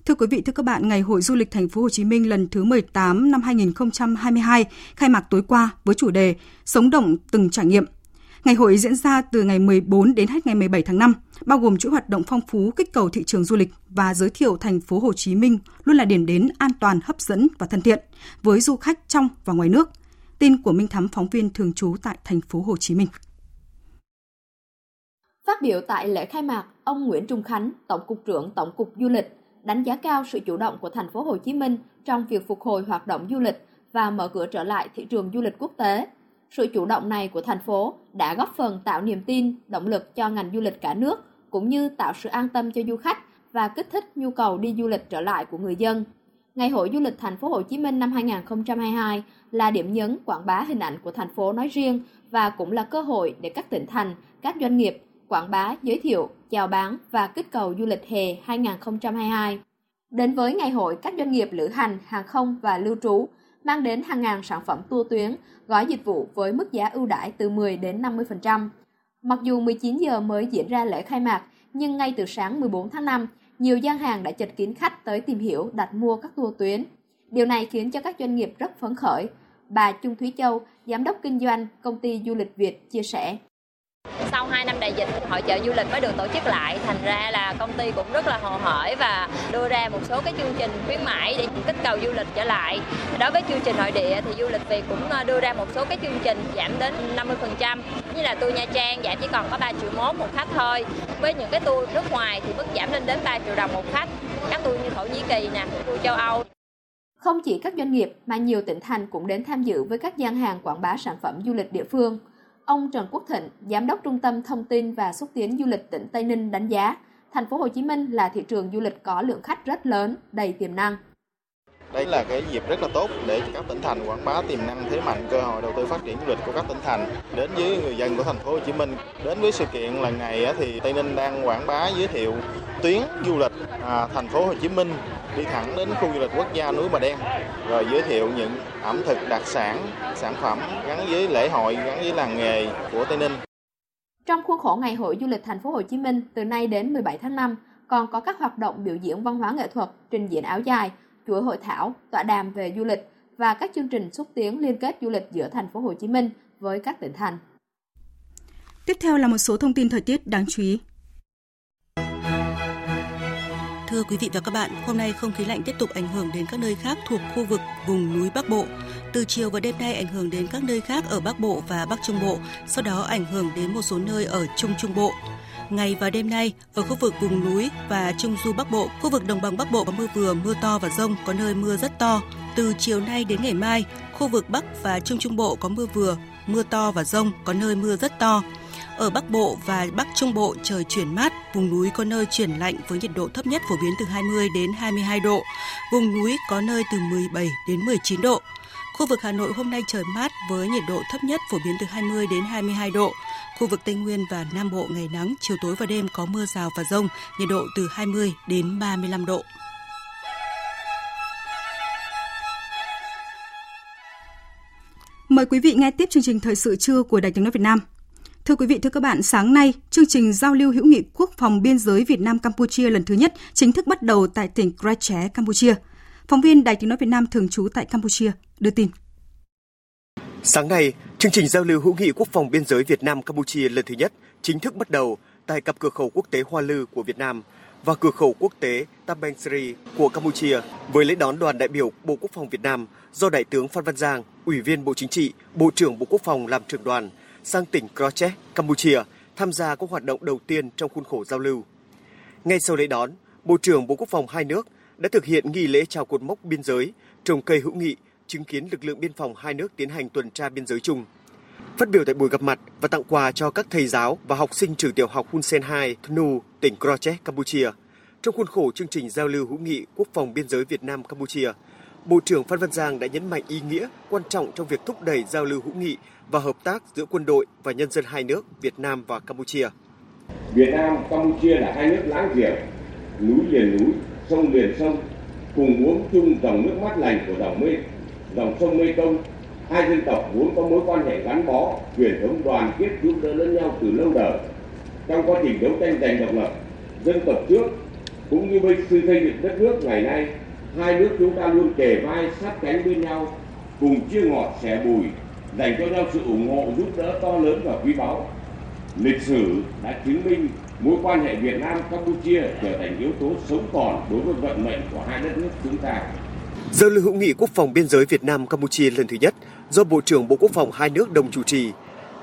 Thưa quý vị, thưa các bạn, Ngày hội du lịch thành phố Hồ Chí Minh lần thứ 18 năm 2022 khai mạc tối qua với chủ đề Sống động từng trải nghiệm. Ngày hội diễn ra từ ngày 14 đến hết ngày 17 tháng 5, bao gồm chuỗi hoạt động phong phú kích cầu thị trường du lịch và giới thiệu thành phố Hồ Chí Minh luôn là điểm đến an toàn, hấp dẫn và thân thiện với du khách trong và ngoài nước. Tin của Minh Thắm phóng viên thường trú tại thành phố Hồ Chí Minh. Phát biểu tại lễ khai mạc, ông Nguyễn Trung Khánh, Tổng cục trưởng Tổng cục Du lịch đánh giá cao sự chủ động của thành phố Hồ Chí Minh trong việc phục hồi hoạt động du lịch và mở cửa trở lại thị trường du lịch quốc tế. Sự chủ động này của thành phố đã góp phần tạo niềm tin, động lực cho ngành du lịch cả nước cũng như tạo sự an tâm cho du khách và kích thích nhu cầu đi du lịch trở lại của người dân. Ngày hội du lịch thành phố Hồ Chí Minh năm 2022 là điểm nhấn quảng bá hình ảnh của thành phố nói riêng và cũng là cơ hội để các tỉnh thành, các doanh nghiệp quảng bá, giới thiệu, chào bán và kích cầu du lịch hè 2022. Đến với ngày hội, các doanh nghiệp lữ hành, hàng không và lưu trú mang đến hàng ngàn sản phẩm tour tuyến, gói dịch vụ với mức giá ưu đãi từ 10 đến 50%. Mặc dù 19 giờ mới diễn ra lễ khai mạc, nhưng ngay từ sáng 14 tháng 5, nhiều gian hàng đã chật kín khách tới tìm hiểu đặt mua các tour tuyến. Điều này khiến cho các doanh nghiệp rất phấn khởi. Bà Trung Thúy Châu, Giám đốc Kinh doanh Công ty Du lịch Việt chia sẻ. Sau 2 năm đại dịch, hội trợ du lịch mới được tổ chức lại, thành ra là công ty cũng rất là hồ hởi và đưa ra một số cái chương trình khuyến mãi để kích cầu du lịch trở lại. Đối với chương trình nội địa thì du lịch Việt cũng ờ, đưa ra một số cái chương trình giảm đến 50%, như là tour Nha Trang giảm chỉ còn có 3 triệu mốt một khách thôi. Với những cái tour nước ngoài thì mức giảm lên đến 3 triệu đồng một khách. Các tour như Thổ Nhĩ Kỳ nè, tour châu Âu Không chỉ các doanh nghiệp mà nhiều tỉnh thành cũng đến tham dự với các gian hàng quảng bá sản phẩm du lịch địa phương. Ông Trần Quốc Thịnh, Giám đốc Trung tâm Thông tin và Xúc tiến Du lịch tỉnh Tây Ninh đánh giá, thành phố Hồ Chí Minh là thị trường du lịch có lượng khách rất lớn, đầy tiềm năng. Đây là cái dịp rất là tốt để các tỉnh thành quảng bá tiềm năng thế mạnh cơ hội đầu tư phát triển du lịch của các tỉnh thành đến với người dân của thành phố Hồ Chí Minh. Đến với sự kiện lần này thì Tây Ninh đang quảng bá giới thiệu tuyến du lịch à, thành phố Hồ Chí Minh đi thẳng đến khu du lịch quốc gia núi Bà Đen rồi giới thiệu những ẩm thực đặc sản, sản phẩm gắn với lễ hội, gắn với làng nghề của Tây Ninh. Trong khuôn khổ Ngày hội du lịch thành phố Hồ Chí Minh từ nay đến 17 tháng 5 còn có các hoạt động biểu diễn văn hóa nghệ thuật, trình diễn áo dài, chuỗi hội thảo, tọa đàm về du lịch và các chương trình xúc tiến liên kết du lịch giữa thành phố Hồ Chí Minh với các tỉnh thành. Tiếp theo là một số thông tin thời tiết đáng chú ý. Thưa quý vị và các bạn, hôm nay không khí lạnh tiếp tục ảnh hưởng đến các nơi khác thuộc khu vực vùng núi Bắc Bộ. Từ chiều và đêm nay ảnh hưởng đến các nơi khác ở Bắc Bộ và Bắc Trung Bộ, sau đó ảnh hưởng đến một số nơi ở Trung Trung Bộ. Ngày và đêm nay, ở khu vực vùng núi và Trung Du Bắc Bộ, khu vực đồng bằng Bắc Bộ có mưa vừa, mưa to và rông, có nơi mưa rất to. Từ chiều nay đến ngày mai, khu vực Bắc và Trung Trung Bộ có mưa vừa, mưa to và rông, có nơi mưa rất to. Ở Bắc Bộ và Bắc Trung Bộ trời chuyển mát, vùng núi có nơi chuyển lạnh với nhiệt độ thấp nhất phổ biến từ 20 đến 22 độ, vùng núi có nơi từ 17 đến 19 độ. Khu vực Hà Nội hôm nay trời mát với nhiệt độ thấp nhất phổ biến từ 20 đến 22 độ. Khu vực Tây Nguyên và Nam Bộ ngày nắng, chiều tối và đêm có mưa rào và rông, nhiệt độ từ 20 đến 35 độ. Mời quý vị nghe tiếp chương trình thời sự trưa của Đài Tiếng nói Việt Nam. Thưa quý vị, thưa các bạn, sáng nay, chương trình giao lưu hữu nghị quốc phòng biên giới Việt Nam Campuchia lần thứ nhất chính thức bắt đầu tại tỉnh Krache, Campuchia. Phóng viên Đài Tiếng nói Việt Nam thường trú tại Campuchia đưa tin. Sáng nay, chương trình giao lưu hữu nghị quốc phòng biên giới Việt Nam Campuchia lần thứ nhất chính thức bắt đầu tại cặp cửa khẩu quốc tế Hoa Lư của Việt Nam và cửa khẩu quốc tế Tabengsri của Campuchia với lễ đón đoàn đại biểu Bộ Quốc phòng Việt Nam do Đại tướng Phan Văn Giang, Ủy viên Bộ Chính trị, Bộ trưởng Bộ Quốc phòng làm trưởng đoàn sang tỉnh Krochet, Campuchia tham gia các hoạt động đầu tiên trong khuôn khổ giao lưu. Ngay sau lễ đón, Bộ trưởng Bộ Quốc phòng hai nước đã thực hiện nghi lễ chào cột mốc biên giới, trồng cây hữu nghị, chứng kiến lực lượng biên phòng hai nước tiến hành tuần tra biên giới chung. Phát biểu tại buổi gặp mặt và tặng quà cho các thầy giáo và học sinh trường tiểu học Hun Sen 2, Thnu, tỉnh Krache, Campuchia, trong khuôn khổ chương trình giao lưu hữu nghị quốc phòng biên giới Việt Nam Campuchia, Bộ trưởng Phan Văn Giang đã nhấn mạnh ý nghĩa quan trọng trong việc thúc đẩy giao lưu hữu nghị và hợp tác giữa quân đội và nhân dân hai nước Việt Nam và Campuchia. Việt Nam, Campuchia là hai nước láng giềng, núi liền núi, sông liền sông, cùng uống chung dòng nước mát lành của dòng mê, dòng sông Mê Công. Hai dân tộc vốn có mối quan hệ gắn bó, truyền thống đoàn kết giúp đỡ lẫn nhau từ lâu đời. Trong quá trình đấu tranh giành độc lập, dân tộc trước cũng như với sự xây dựng đất nước ngày nay, hai nước chúng ta luôn kề vai sát cánh bên nhau, cùng chia ngọt sẻ bùi, dành cho nhau sự ủng hộ giúp đỡ to lớn và quý báu. Lịch sử đã chứng minh mối quan hệ Việt Nam Campuchia trở thành yếu tố sống còn đối với vận mệnh của hai đất nước chúng ta. Giao lưu hữu nghị quốc phòng biên giới Việt Nam Campuchia lần thứ nhất do Bộ trưởng Bộ Quốc phòng hai nước đồng chủ trì,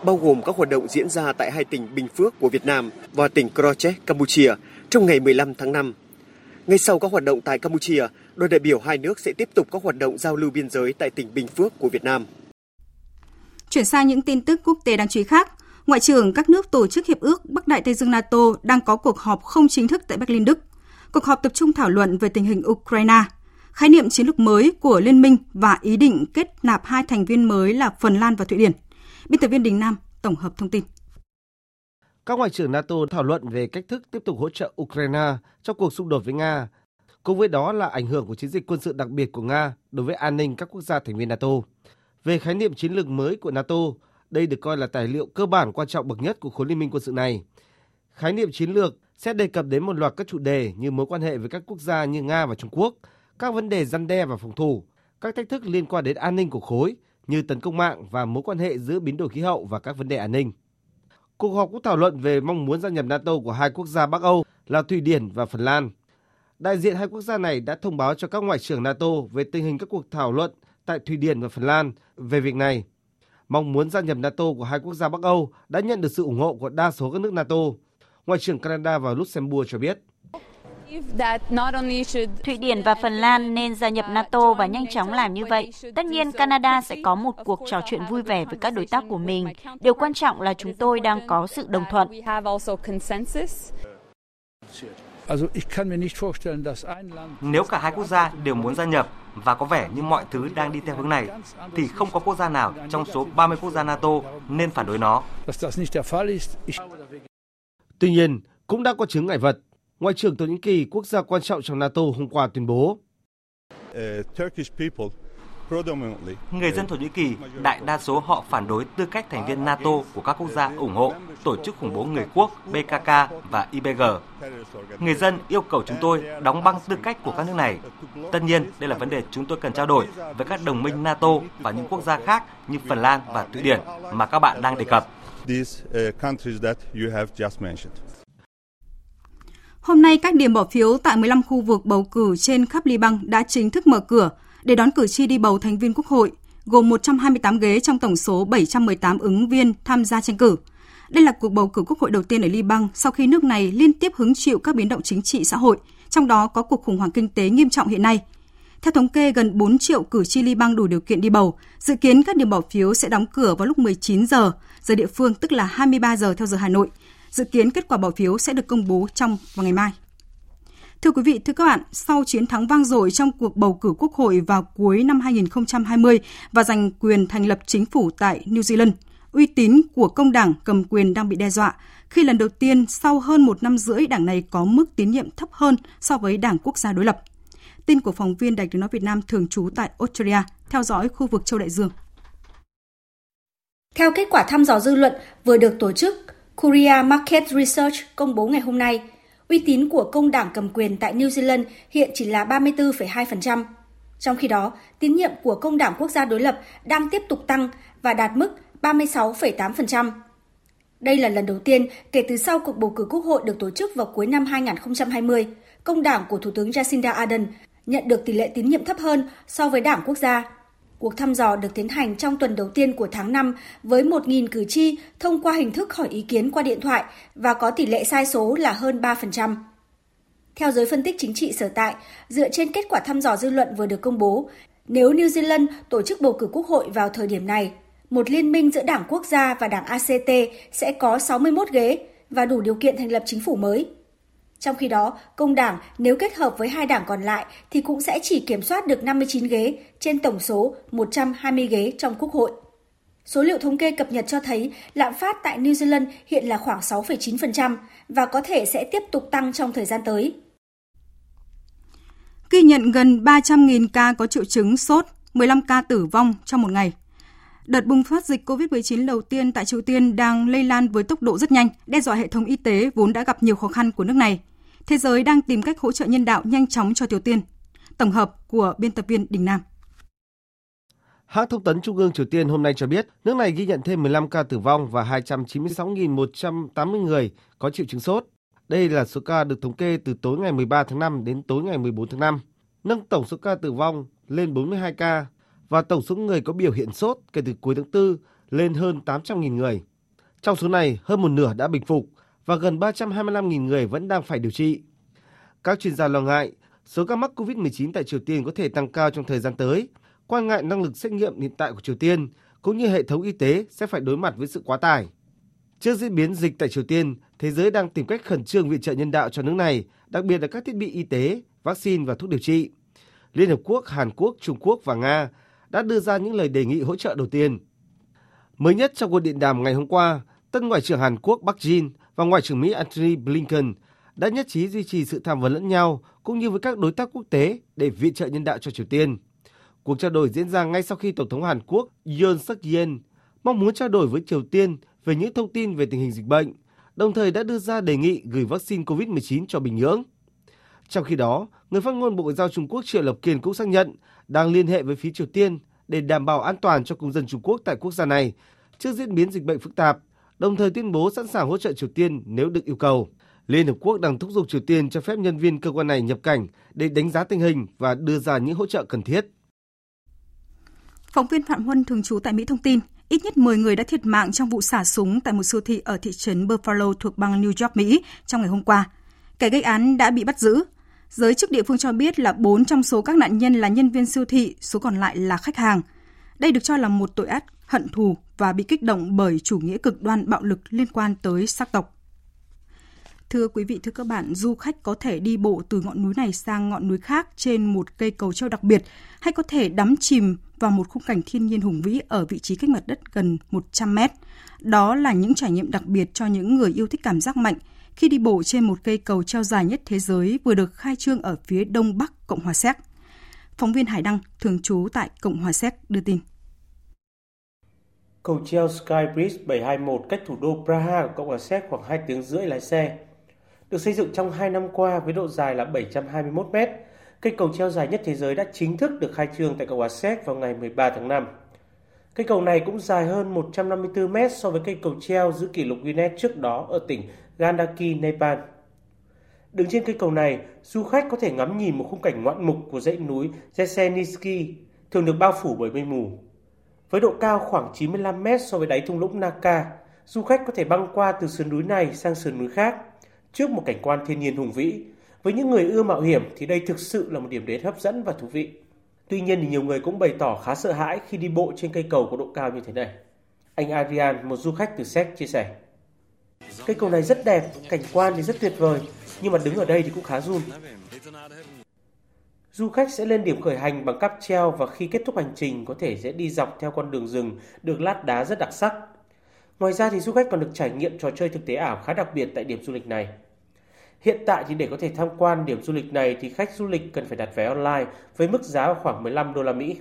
bao gồm các hoạt động diễn ra tại hai tỉnh Bình Phước của Việt Nam và tỉnh Croce, Campuchia trong ngày 15 tháng 5. Ngay sau các hoạt động tại Campuchia, đoàn đại biểu hai nước sẽ tiếp tục các hoạt động giao lưu biên giới tại tỉnh Bình Phước của Việt Nam. Chuyển sang những tin tức quốc tế đáng chú ý khác. Ngoại trưởng các nước tổ chức Hiệp ước Bắc Đại Tây Dương NATO đang có cuộc họp không chính thức tại Berlin, Đức. Cuộc họp tập trung thảo luận về tình hình Ukraine, khái niệm chiến lược mới của Liên minh và ý định kết nạp hai thành viên mới là Phần Lan và Thụy Điển. Biên tập viên Đình Nam tổng hợp thông tin. Các ngoại trưởng NATO thảo luận về cách thức tiếp tục hỗ trợ Ukraine trong cuộc xung đột với Nga. Cùng với đó là ảnh hưởng của chiến dịch quân sự đặc biệt của Nga đối với an ninh các quốc gia thành viên NATO. Về khái niệm chiến lược mới của NATO, đây được coi là tài liệu cơ bản quan trọng bậc nhất của khối liên minh quân sự này. Khái niệm chiến lược sẽ đề cập đến một loạt các chủ đề như mối quan hệ với các quốc gia như Nga và Trung Quốc, các vấn đề răn đe và phòng thủ, các thách thức liên quan đến an ninh của khối như tấn công mạng và mối quan hệ giữa biến đổi khí hậu và các vấn đề an ninh. Cuộc họp cũng thảo luận về mong muốn gia nhập NATO của hai quốc gia Bắc Âu là Thụy Điển và Phần Lan. Đại diện hai quốc gia này đã thông báo cho các ngoại trưởng NATO về tình hình các cuộc thảo luận tại Thụy Điển và Phần Lan về việc này. Mong muốn gia nhập NATO của hai quốc gia Bắc Âu đã nhận được sự ủng hộ của đa số các nước NATO. Ngoại trưởng Canada và Luxembourg cho biết. Thụy Điển và Phần Lan nên gia nhập NATO và nhanh chóng làm như vậy. Tất nhiên, Canada sẽ có một cuộc trò chuyện vui vẻ với các đối tác của mình. Điều quan trọng là chúng tôi đang có sự đồng thuận. Nếu cả hai quốc gia đều muốn gia nhập và có vẻ như mọi thứ đang đi theo hướng này, thì không có quốc gia nào trong số 30 quốc gia NATO nên phản đối nó. Tuy nhiên, cũng đã có chứng ngại vật. Ngoại trưởng Thổ Nhĩ Kỳ, quốc gia quan trọng trong NATO hôm qua tuyên bố. Người dân Thổ Nhĩ Kỳ, đại đa số họ phản đối tư cách thành viên NATO của các quốc gia ủng hộ tổ chức khủng bố người quốc PKK và IBG. Người dân yêu cầu chúng tôi đóng băng tư cách của các nước này. Tất nhiên, đây là vấn đề chúng tôi cần trao đổi với các đồng minh NATO và những quốc gia khác như Phần Lan và Thụy Điển mà các bạn đang đề cập. Hôm nay, các điểm bỏ phiếu tại 15 khu vực bầu cử trên khắp Liban đã chính thức mở cửa để đón cử tri đi bầu thành viên Quốc hội, gồm 128 ghế trong tổng số 718 ứng viên tham gia tranh cử. Đây là cuộc bầu cử quốc hội đầu tiên ở Liban sau khi nước này liên tiếp hứng chịu các biến động chính trị xã hội, trong đó có cuộc khủng hoảng kinh tế nghiêm trọng hiện nay. Theo thống kê, gần 4 triệu cử tri Liban đủ điều kiện đi bầu. Dự kiến các điểm bỏ phiếu sẽ đóng cửa vào lúc 19 giờ, giờ địa phương tức là 23 giờ theo giờ Hà Nội. Dự kiến kết quả bỏ phiếu sẽ được công bố trong vào ngày mai. Thưa quý vị, thưa các bạn, sau chiến thắng vang dội trong cuộc bầu cử quốc hội vào cuối năm 2020 và giành quyền thành lập chính phủ tại New Zealand, uy tín của công đảng cầm quyền đang bị đe dọa khi lần đầu tiên sau hơn một năm rưỡi đảng này có mức tín nhiệm thấp hơn so với đảng quốc gia đối lập. Tin của phóng viên Đài tiếng nói Việt Nam thường trú tại Australia, theo dõi khu vực châu Đại Dương. Theo kết quả thăm dò dư luận vừa được tổ chức, Korea Market Research công bố ngày hôm nay, uy tín của công đảng cầm quyền tại New Zealand hiện chỉ là 34,2%. Trong khi đó, tín nhiệm của công đảng quốc gia đối lập đang tiếp tục tăng và đạt mức 36,8%. Đây là lần đầu tiên kể từ sau cuộc bầu cử quốc hội được tổ chức vào cuối năm 2020, công đảng của Thủ tướng Jacinda Ardern nhận được tỷ lệ tín nhiệm thấp hơn so với đảng quốc gia. Cuộc thăm dò được tiến hành trong tuần đầu tiên của tháng 5 với 1.000 cử tri thông qua hình thức hỏi ý kiến qua điện thoại và có tỷ lệ sai số là hơn 3%. Theo giới phân tích chính trị sở tại, dựa trên kết quả thăm dò dư luận vừa được công bố, nếu New Zealand tổ chức bầu cử quốc hội vào thời điểm này, một liên minh giữa Đảng Quốc gia và Đảng ACT sẽ có 61 ghế và đủ điều kiện thành lập chính phủ mới. Trong khi đó, công đảng nếu kết hợp với hai đảng còn lại thì cũng sẽ chỉ kiểm soát được 59 ghế trên tổng số 120 ghế trong Quốc hội. Số liệu thống kê cập nhật cho thấy lạm phát tại New Zealand hiện là khoảng 6,9% và có thể sẽ tiếp tục tăng trong thời gian tới. Ghi nhận gần 300.000 ca có triệu chứng sốt, 15 ca tử vong trong một ngày. Đợt bùng phát dịch COVID-19 đầu tiên tại Triều Tiên đang lây lan với tốc độ rất nhanh, đe dọa hệ thống y tế vốn đã gặp nhiều khó khăn của nước này. Thế giới đang tìm cách hỗ trợ nhân đạo nhanh chóng cho Triều Tiên. Tổng hợp của biên tập viên Đình Nam. Hãng thông tấn Trung ương Triều Tiên hôm nay cho biết nước này ghi nhận thêm 15 ca tử vong và 296.180 người có triệu chứng sốt. Đây là số ca được thống kê từ tối ngày 13 tháng 5 đến tối ngày 14 tháng 5, nâng tổng số ca tử vong lên 42 ca và tổng số người có biểu hiện sốt kể từ cuối tháng 4 lên hơn 800.000 người. Trong số này, hơn một nửa đã bình phục và gần 325.000 người vẫn đang phải điều trị. Các chuyên gia lo ngại số ca mắc COVID-19 tại Triều Tiên có thể tăng cao trong thời gian tới, quan ngại năng lực xét nghiệm hiện tại của Triều Tiên cũng như hệ thống y tế sẽ phải đối mặt với sự quá tải. Trước diễn biến dịch tại Triều Tiên, thế giới đang tìm cách khẩn trương viện trợ nhân đạo cho nước này, đặc biệt là các thiết bị y tế, vaccine và thuốc điều trị. Liên Hợp Quốc, Hàn Quốc, Trung Quốc và Nga đã đưa ra những lời đề nghị hỗ trợ đầu tiên. Mới nhất trong cuộc điện đàm ngày hôm qua, tân Ngoại trưởng Hàn Quốc Park Jin và Ngoại trưởng Mỹ Antony Blinken đã nhất trí duy trì sự tham vấn lẫn nhau cũng như với các đối tác quốc tế để viện trợ nhân đạo cho Triều Tiên. Cuộc trao đổi diễn ra ngay sau khi Tổng thống Hàn Quốc Yoon suk yeol mong muốn trao đổi với Triều Tiên về những thông tin về tình hình dịch bệnh, đồng thời đã đưa ra đề nghị gửi vaccine COVID-19 cho Bình Nhưỡng. Trong khi đó, người phát ngôn Bộ Ngoại giao Trung Quốc Triệu Lập Kiên cũng xác nhận đang liên hệ với phía Triều Tiên để đảm bảo an toàn cho công dân Trung Quốc tại quốc gia này trước diễn biến dịch bệnh phức tạp, đồng thời tuyên bố sẵn sàng hỗ trợ Triều Tiên nếu được yêu cầu. Liên Hợp Quốc đang thúc giục Triều Tiên cho phép nhân viên cơ quan này nhập cảnh để đánh giá tình hình và đưa ra những hỗ trợ cần thiết. Phóng viên Phạm Huân thường trú tại Mỹ thông tin, ít nhất 10 người đã thiệt mạng trong vụ xả súng tại một siêu thị ở thị trấn Buffalo thuộc bang New York, Mỹ trong ngày hôm qua. Kẻ gây án đã bị bắt giữ. Giới chức địa phương cho biết là 4 trong số các nạn nhân là nhân viên siêu thị, số còn lại là khách hàng. Đây được cho là một tội ác hận thù và bị kích động bởi chủ nghĩa cực đoan bạo lực liên quan tới sắc tộc. Thưa quý vị, thưa các bạn, du khách có thể đi bộ từ ngọn núi này sang ngọn núi khác trên một cây cầu treo đặc biệt hay có thể đắm chìm vào một khung cảnh thiên nhiên hùng vĩ ở vị trí cách mặt đất gần 100 mét. Đó là những trải nghiệm đặc biệt cho những người yêu thích cảm giác mạnh khi đi bộ trên một cây cầu treo dài nhất thế giới vừa được khai trương ở phía đông bắc Cộng hòa Séc. Phóng viên Hải Đăng, thường trú tại Cộng hòa Séc đưa tin. Cầu treo Sky Bridge 721 cách thủ đô Praha của Cộng hòa Séc khoảng 2 tiếng rưỡi lái xe. Được xây dựng trong 2 năm qua với độ dài là 721 mét, cây cầu treo dài nhất thế giới đã chính thức được khai trương tại Cộng hòa Séc vào ngày 13 tháng 5. Cây cầu này cũng dài hơn 154 mét so với cây cầu treo giữ kỷ lục Guinness trước đó ở tỉnh Gandaki, Nepal. Đứng trên cây cầu này, du khách có thể ngắm nhìn một khung cảnh ngoạn mục của dãy núi Jesenisky, thường được bao phủ bởi mây mù. Với độ cao khoảng 95 mét so với đáy thung lũng Naka, du khách có thể băng qua từ sườn núi này sang sườn núi khác, trước một cảnh quan thiên nhiên hùng vĩ. Với những người ưa mạo hiểm thì đây thực sự là một điểm đến hấp dẫn và thú vị. Tuy nhiên thì nhiều người cũng bày tỏ khá sợ hãi khi đi bộ trên cây cầu có độ cao như thế này. Anh Adrian, một du khách từ Séc chia sẻ. Cây cầu này rất đẹp, cảnh quan thì rất tuyệt vời, nhưng mà đứng ở đây thì cũng khá run. Du khách sẽ lên điểm khởi hành bằng cáp treo và khi kết thúc hành trình có thể sẽ đi dọc theo con đường rừng được lát đá rất đặc sắc. Ngoài ra thì du khách còn được trải nghiệm trò chơi thực tế ảo khá đặc biệt tại điểm du lịch này. Hiện tại thì để có thể tham quan điểm du lịch này thì khách du lịch cần phải đặt vé online với mức giá khoảng 15 đô la Mỹ.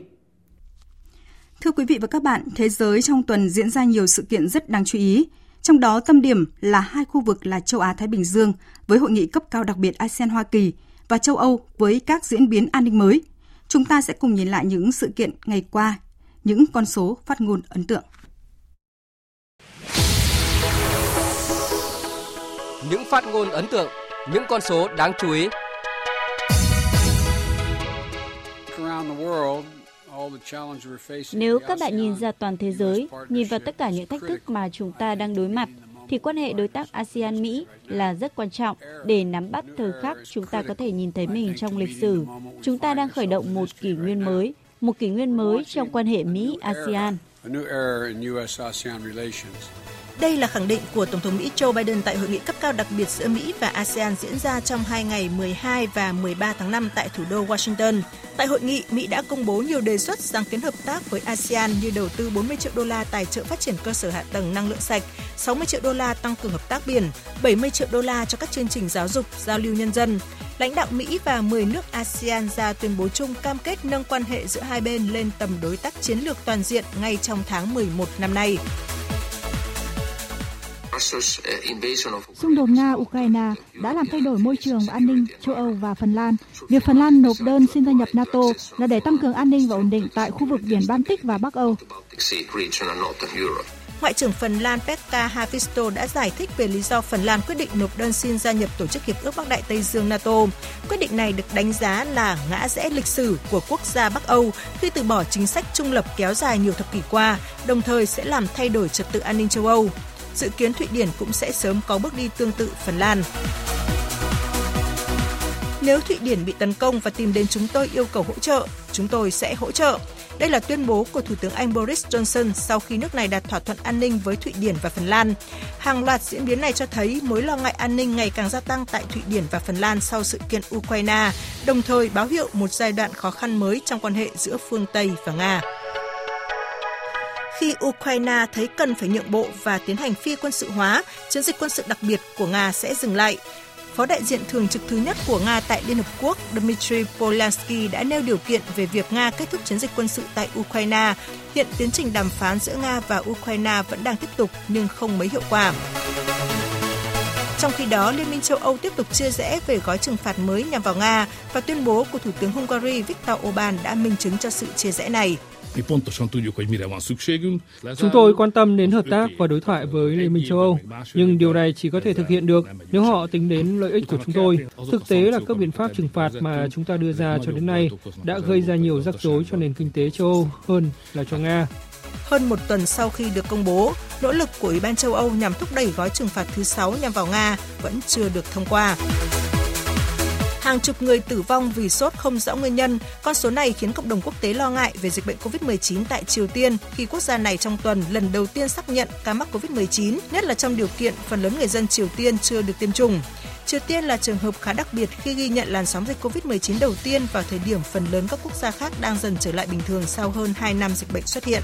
Thưa quý vị và các bạn, thế giới trong tuần diễn ra nhiều sự kiện rất đáng chú ý. Trong đó tâm điểm là hai khu vực là châu Á Thái Bình Dương với hội nghị cấp cao đặc biệt ASEAN Hoa Kỳ và châu Âu với các diễn biến an ninh mới. Chúng ta sẽ cùng nhìn lại những sự kiện ngày qua, những con số phát ngôn ấn tượng. Những phát ngôn ấn tượng, những con số đáng chú ý. Nếu các bạn nhìn ra toàn thế giới, nhìn vào tất cả những thách thức mà chúng ta đang đối mặt, thì quan hệ đối tác ASEAN-Mỹ là rất quan trọng để nắm bắt thời khắc chúng ta có thể nhìn thấy mình trong lịch sử. Chúng ta đang khởi động một kỷ nguyên mới, một kỷ nguyên mới trong quan hệ Mỹ-ASEAN. Đây là khẳng định của Tổng thống Mỹ Joe Biden tại hội nghị cấp cao đặc biệt giữa Mỹ và ASEAN diễn ra trong hai ngày 12 và 13 tháng 5 tại thủ đô Washington. Tại hội nghị, Mỹ đã công bố nhiều đề xuất sáng kiến hợp tác với ASEAN như đầu tư 40 triệu đô la tài trợ phát triển cơ sở hạ tầng năng lượng sạch, 60 triệu đô la tăng cường hợp tác biển, 70 triệu đô la cho các chương trình giáo dục, giao lưu nhân dân. Lãnh đạo Mỹ và 10 nước ASEAN ra tuyên bố chung cam kết nâng quan hệ giữa hai bên lên tầm đối tác chiến lược toàn diện ngay trong tháng 11 năm nay. Xung đột Nga-Ukraine đã làm thay đổi môi trường và an ninh châu Âu và Phần Lan. Việc Phần Lan nộp đơn xin gia nhập NATO là để tăng cường an ninh và ổn định tại khu vực biển Baltic và Bắc Âu. Ngoại trưởng Phần Lan Pekka Haavisto đã giải thích về lý do Phần Lan quyết định nộp đơn xin gia nhập Tổ chức Hiệp ước Bắc Đại Tây Dương NATO. Quyết định này được đánh giá là ngã rẽ lịch sử của quốc gia Bắc Âu khi từ bỏ chính sách trung lập kéo dài nhiều thập kỷ qua, đồng thời sẽ làm thay đổi trật tự an ninh châu Âu dự kiến Thụy Điển cũng sẽ sớm có bước đi tương tự Phần Lan. Nếu Thụy Điển bị tấn công và tìm đến chúng tôi yêu cầu hỗ trợ, chúng tôi sẽ hỗ trợ. Đây là tuyên bố của Thủ tướng Anh Boris Johnson sau khi nước này đạt thỏa thuận an ninh với Thụy Điển và Phần Lan. Hàng loạt diễn biến này cho thấy mối lo ngại an ninh ngày càng gia tăng tại Thụy Điển và Phần Lan sau sự kiện Ukraine, đồng thời báo hiệu một giai đoạn khó khăn mới trong quan hệ giữa phương Tây và Nga khi Ukraine thấy cần phải nhượng bộ và tiến hành phi quân sự hóa, chiến dịch quân sự đặc biệt của Nga sẽ dừng lại. Phó đại diện thường trực thứ nhất của Nga tại Liên Hợp Quốc Dmitry Polansky đã nêu điều kiện về việc Nga kết thúc chiến dịch quân sự tại Ukraine. Hiện tiến trình đàm phán giữa Nga và Ukraine vẫn đang tiếp tục nhưng không mấy hiệu quả. Trong khi đó, Liên minh châu Âu tiếp tục chia rẽ về gói trừng phạt mới nhằm vào Nga và tuyên bố của Thủ tướng Hungary Viktor Orbán đã minh chứng cho sự chia rẽ này. Chúng tôi quan tâm đến hợp tác và đối thoại với Liên minh châu Âu, nhưng điều này chỉ có thể thực hiện được nếu họ tính đến lợi ích của chúng tôi. Thực tế là các biện pháp trừng phạt mà chúng ta đưa ra cho đến nay đã gây ra nhiều rắc rối cho nền kinh tế châu Âu hơn là cho Nga. Hơn một tuần sau khi được công bố, nỗ lực của Ủy ban châu Âu nhằm thúc đẩy gói trừng phạt thứ 6 nhằm vào Nga vẫn chưa được thông qua. hàng chục người tử vong vì sốt không rõ nguyên nhân. Con số này khiến cộng đồng quốc tế lo ngại về dịch bệnh COVID-19 tại Triều Tiên khi quốc gia này trong tuần lần đầu tiên xác nhận ca mắc COVID-19, nhất là trong điều kiện phần lớn người dân Triều Tiên chưa được tiêm chủng. Triều Tiên là trường hợp khá đặc biệt khi ghi nhận làn sóng dịch COVID-19 đầu tiên vào thời điểm phần lớn các quốc gia khác đang dần trở lại bình thường sau hơn 2 năm dịch bệnh xuất hiện.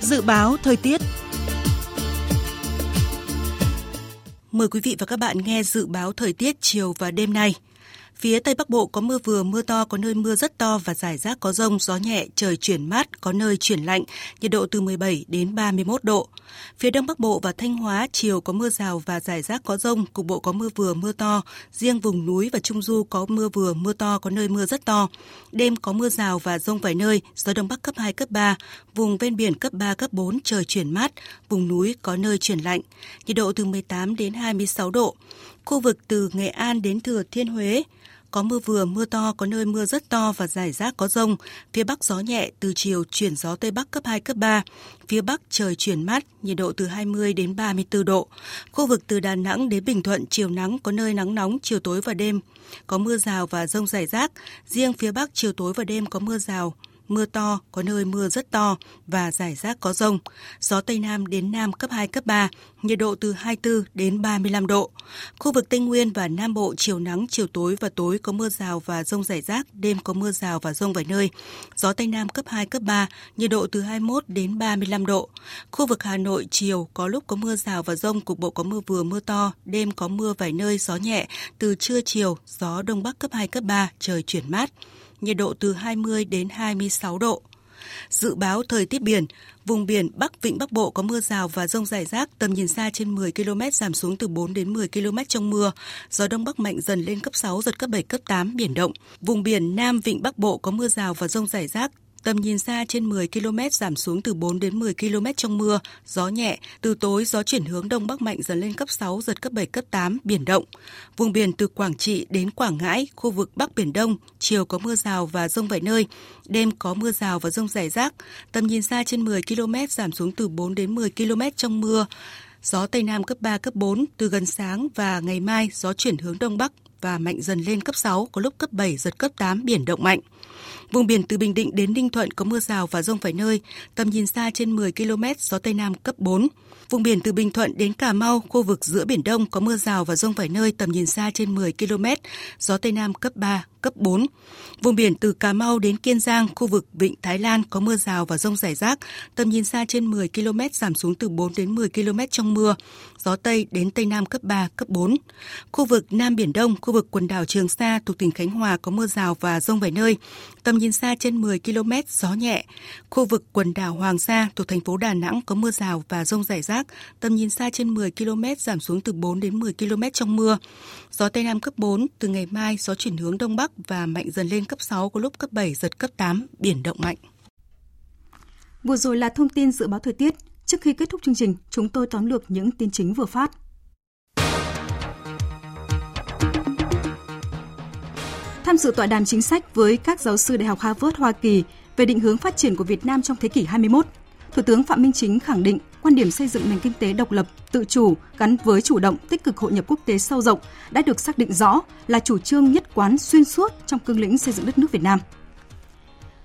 Dự báo thời tiết Mời quý vị và các bạn nghe dự báo thời tiết chiều và đêm nay. Phía Tây Bắc Bộ có mưa vừa, mưa to, có nơi mưa rất to và rải rác có rông, gió nhẹ, trời chuyển mát, có nơi chuyển lạnh, nhiệt độ từ 17 đến 31 độ. Phía Đông Bắc Bộ và Thanh Hóa chiều có mưa rào và rải rác có rông, cục bộ có mưa vừa, mưa to. Riêng vùng núi và Trung Du có mưa vừa, mưa to, có nơi mưa rất to. Đêm có mưa rào và rông vài nơi, gió Đông Bắc cấp 2, cấp 3. Vùng ven biển cấp 3, cấp 4, trời chuyển mát. Vùng núi có nơi chuyển lạnh, nhiệt độ từ 18 đến 26 độ. Khu vực từ Nghệ An đến Thừa Thiên Huế, có mưa vừa, mưa to, có nơi mưa rất to và rải rác có rông. Phía Bắc gió nhẹ, từ chiều chuyển gió Tây Bắc cấp 2, cấp 3. Phía Bắc trời chuyển mát, nhiệt độ từ 20 đến 34 độ. Khu vực từ Đà Nẵng đến Bình Thuận, chiều nắng, có nơi nắng nóng, chiều tối và đêm. Có mưa rào và rông rải rác. Riêng phía Bắc, chiều tối và đêm có mưa rào, mưa to, có nơi mưa rất to và rải rác có rông. Gió Tây Nam đến Nam cấp 2, cấp 3, nhiệt độ từ 24 đến 35 độ. Khu vực Tây Nguyên và Nam Bộ chiều nắng, chiều tối và tối có mưa rào và rông rải rác, đêm có mưa rào và rông vài nơi. Gió Tây Nam cấp 2, cấp 3, nhiệt độ từ 21 đến 35 độ. Khu vực Hà Nội chiều có lúc có mưa rào và rông, cục bộ có mưa vừa mưa to, đêm có mưa vài nơi, gió nhẹ, từ trưa chiều, gió Đông Bắc cấp 2, cấp 3, trời chuyển mát nhiệt độ từ 20 đến 26 độ. Dự báo thời tiết biển, vùng biển Bắc Vịnh Bắc Bộ có mưa rào và rông rải rác, tầm nhìn xa trên 10 km giảm xuống từ 4 đến 10 km trong mưa. Gió Đông Bắc mạnh dần lên cấp 6, giật cấp 7, cấp 8, biển động. Vùng biển Nam Vịnh Bắc Bộ có mưa rào và rông rải rác, Tầm nhìn xa trên 10 km giảm xuống từ 4 đến 10 km trong mưa, gió nhẹ, từ tối gió chuyển hướng đông bắc mạnh dần lên cấp 6, giật cấp 7, cấp 8, biển động. Vùng biển từ Quảng Trị đến Quảng Ngãi, khu vực Bắc Biển Đông, chiều có mưa rào và rông vài nơi, đêm có mưa rào và rông rải rác. Tầm nhìn xa trên 10 km giảm xuống từ 4 đến 10 km trong mưa. Gió Tây Nam cấp 3, cấp 4, từ gần sáng và ngày mai gió chuyển hướng Đông Bắc và mạnh dần lên cấp 6, có lúc cấp 7, giật cấp 8, biển động mạnh. Vùng biển từ Bình Định đến Ninh Thuận có mưa rào và rông vài nơi, tầm nhìn xa trên 10 km, gió Tây Nam cấp 4. Vùng biển từ Bình Thuận đến Cà Mau, khu vực giữa Biển Đông có mưa rào và rông vài nơi, tầm nhìn xa trên 10 km, gió Tây Nam cấp 3, cấp 4. Vùng biển từ Cà Mau đến Kiên Giang, khu vực Vịnh Thái Lan có mưa rào và rông rải rác, tầm nhìn xa trên 10 km giảm xuống từ 4 đến 10 km trong mưa, gió Tây đến Tây Nam cấp 3, cấp 4. Khu vực Nam Biển Đông, khu vực quần đảo Trường Sa thuộc tỉnh Khánh Hòa có mưa rào và rông vài nơi, tầm nhìn xa trên 10 km, gió nhẹ. Khu vực quần đảo Hoàng Sa thuộc thành phố Đà Nẵng có mưa rào và rông rải rác, tầm nhìn xa trên 10 km giảm xuống từ 4 đến 10 km trong mưa. Gió Tây Nam cấp 4, từ ngày mai gió chuyển hướng Đông Bắc và mạnh dần lên cấp 6, có lúc cấp 7, giật cấp 8, biển động mạnh. Vừa rồi là thông tin dự báo thời tiết. Trước khi kết thúc chương trình, chúng tôi tóm lược những tin chính vừa phát. Tham dự tọa đàm chính sách với các giáo sư Đại học Harvard Hoa Kỳ về định hướng phát triển của Việt Nam trong thế kỷ 21, Thủ tướng Phạm Minh Chính khẳng định quan điểm xây dựng nền kinh tế độc lập, tự chủ gắn với chủ động tích cực hội nhập quốc tế sâu rộng đã được xác định rõ là chủ trương nhất quán xuyên suốt trong cương lĩnh xây dựng đất nước Việt Nam.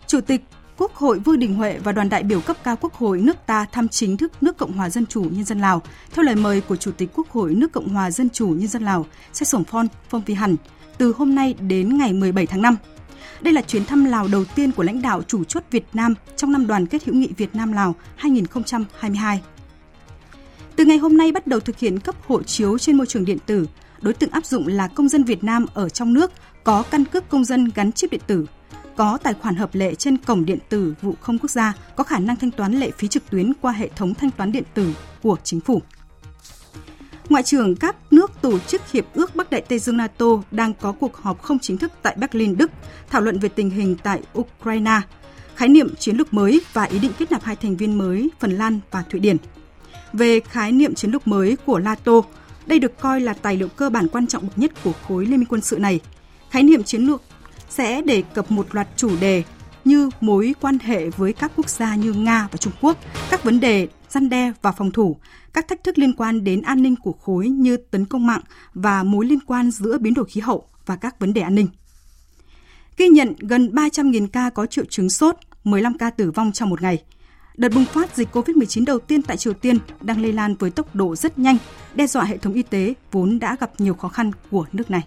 Chủ tịch Quốc hội Vương Đình Huệ và đoàn đại biểu cấp cao Quốc hội nước ta thăm chính thức nước Cộng hòa Dân chủ Nhân dân Lào theo lời mời của Chủ tịch Quốc hội nước Cộng hòa Dân chủ Nhân dân Lào Say Sổng Phon Phong Vi Hẳn từ hôm nay đến ngày 17 tháng 5. Đây là chuyến thăm Lào đầu tiên của lãnh đạo chủ chốt Việt Nam trong năm đoàn kết hữu nghị Việt Nam Lào 2022. Từ ngày hôm nay bắt đầu thực hiện cấp hộ chiếu trên môi trường điện tử, đối tượng áp dụng là công dân Việt Nam ở trong nước có căn cước công dân gắn chip điện tử, có tài khoản hợp lệ trên cổng điện tử vụ không quốc gia, có khả năng thanh toán lệ phí trực tuyến qua hệ thống thanh toán điện tử của chính phủ. Ngoại trưởng các nước tổ chức Hiệp ước Bắc Đại Tây Dương NATO đang có cuộc họp không chính thức tại Berlin, Đức, thảo luận về tình hình tại Ukraine, khái niệm chiến lược mới và ý định kết nạp hai thành viên mới Phần Lan và Thụy Điển. Về khái niệm chiến lược mới của NATO, đây được coi là tài liệu cơ bản quan trọng bậc nhất của khối liên minh quân sự này. Khái niệm chiến lược sẽ đề cập một loạt chủ đề như mối quan hệ với các quốc gia như Nga và Trung Quốc, các vấn đề gian đe và phòng thủ, các thách thức liên quan đến an ninh của khối như tấn công mạng và mối liên quan giữa biến đổi khí hậu và các vấn đề an ninh. Ghi nhận gần 300.000 ca có triệu chứng sốt, 15 ca tử vong trong một ngày. Đợt bùng phát dịch COVID-19 đầu tiên tại Triều Tiên đang lây lan với tốc độ rất nhanh, đe dọa hệ thống y tế vốn đã gặp nhiều khó khăn của nước này.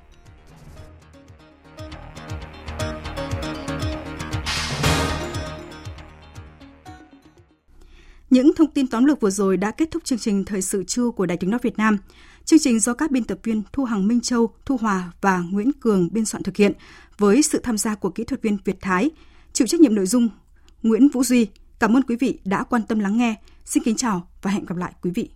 Những thông tin tóm lược vừa rồi đã kết thúc chương trình Thời sự trưa của Đài tiếng nói Việt Nam. Chương trình do các biên tập viên Thu Hằng Minh Châu, Thu Hòa và Nguyễn Cường biên soạn thực hiện với sự tham gia của kỹ thuật viên Việt Thái, chịu trách nhiệm nội dung Nguyễn Vũ Duy. Cảm ơn quý vị đã quan tâm lắng nghe. Xin kính chào và hẹn gặp lại quý vị.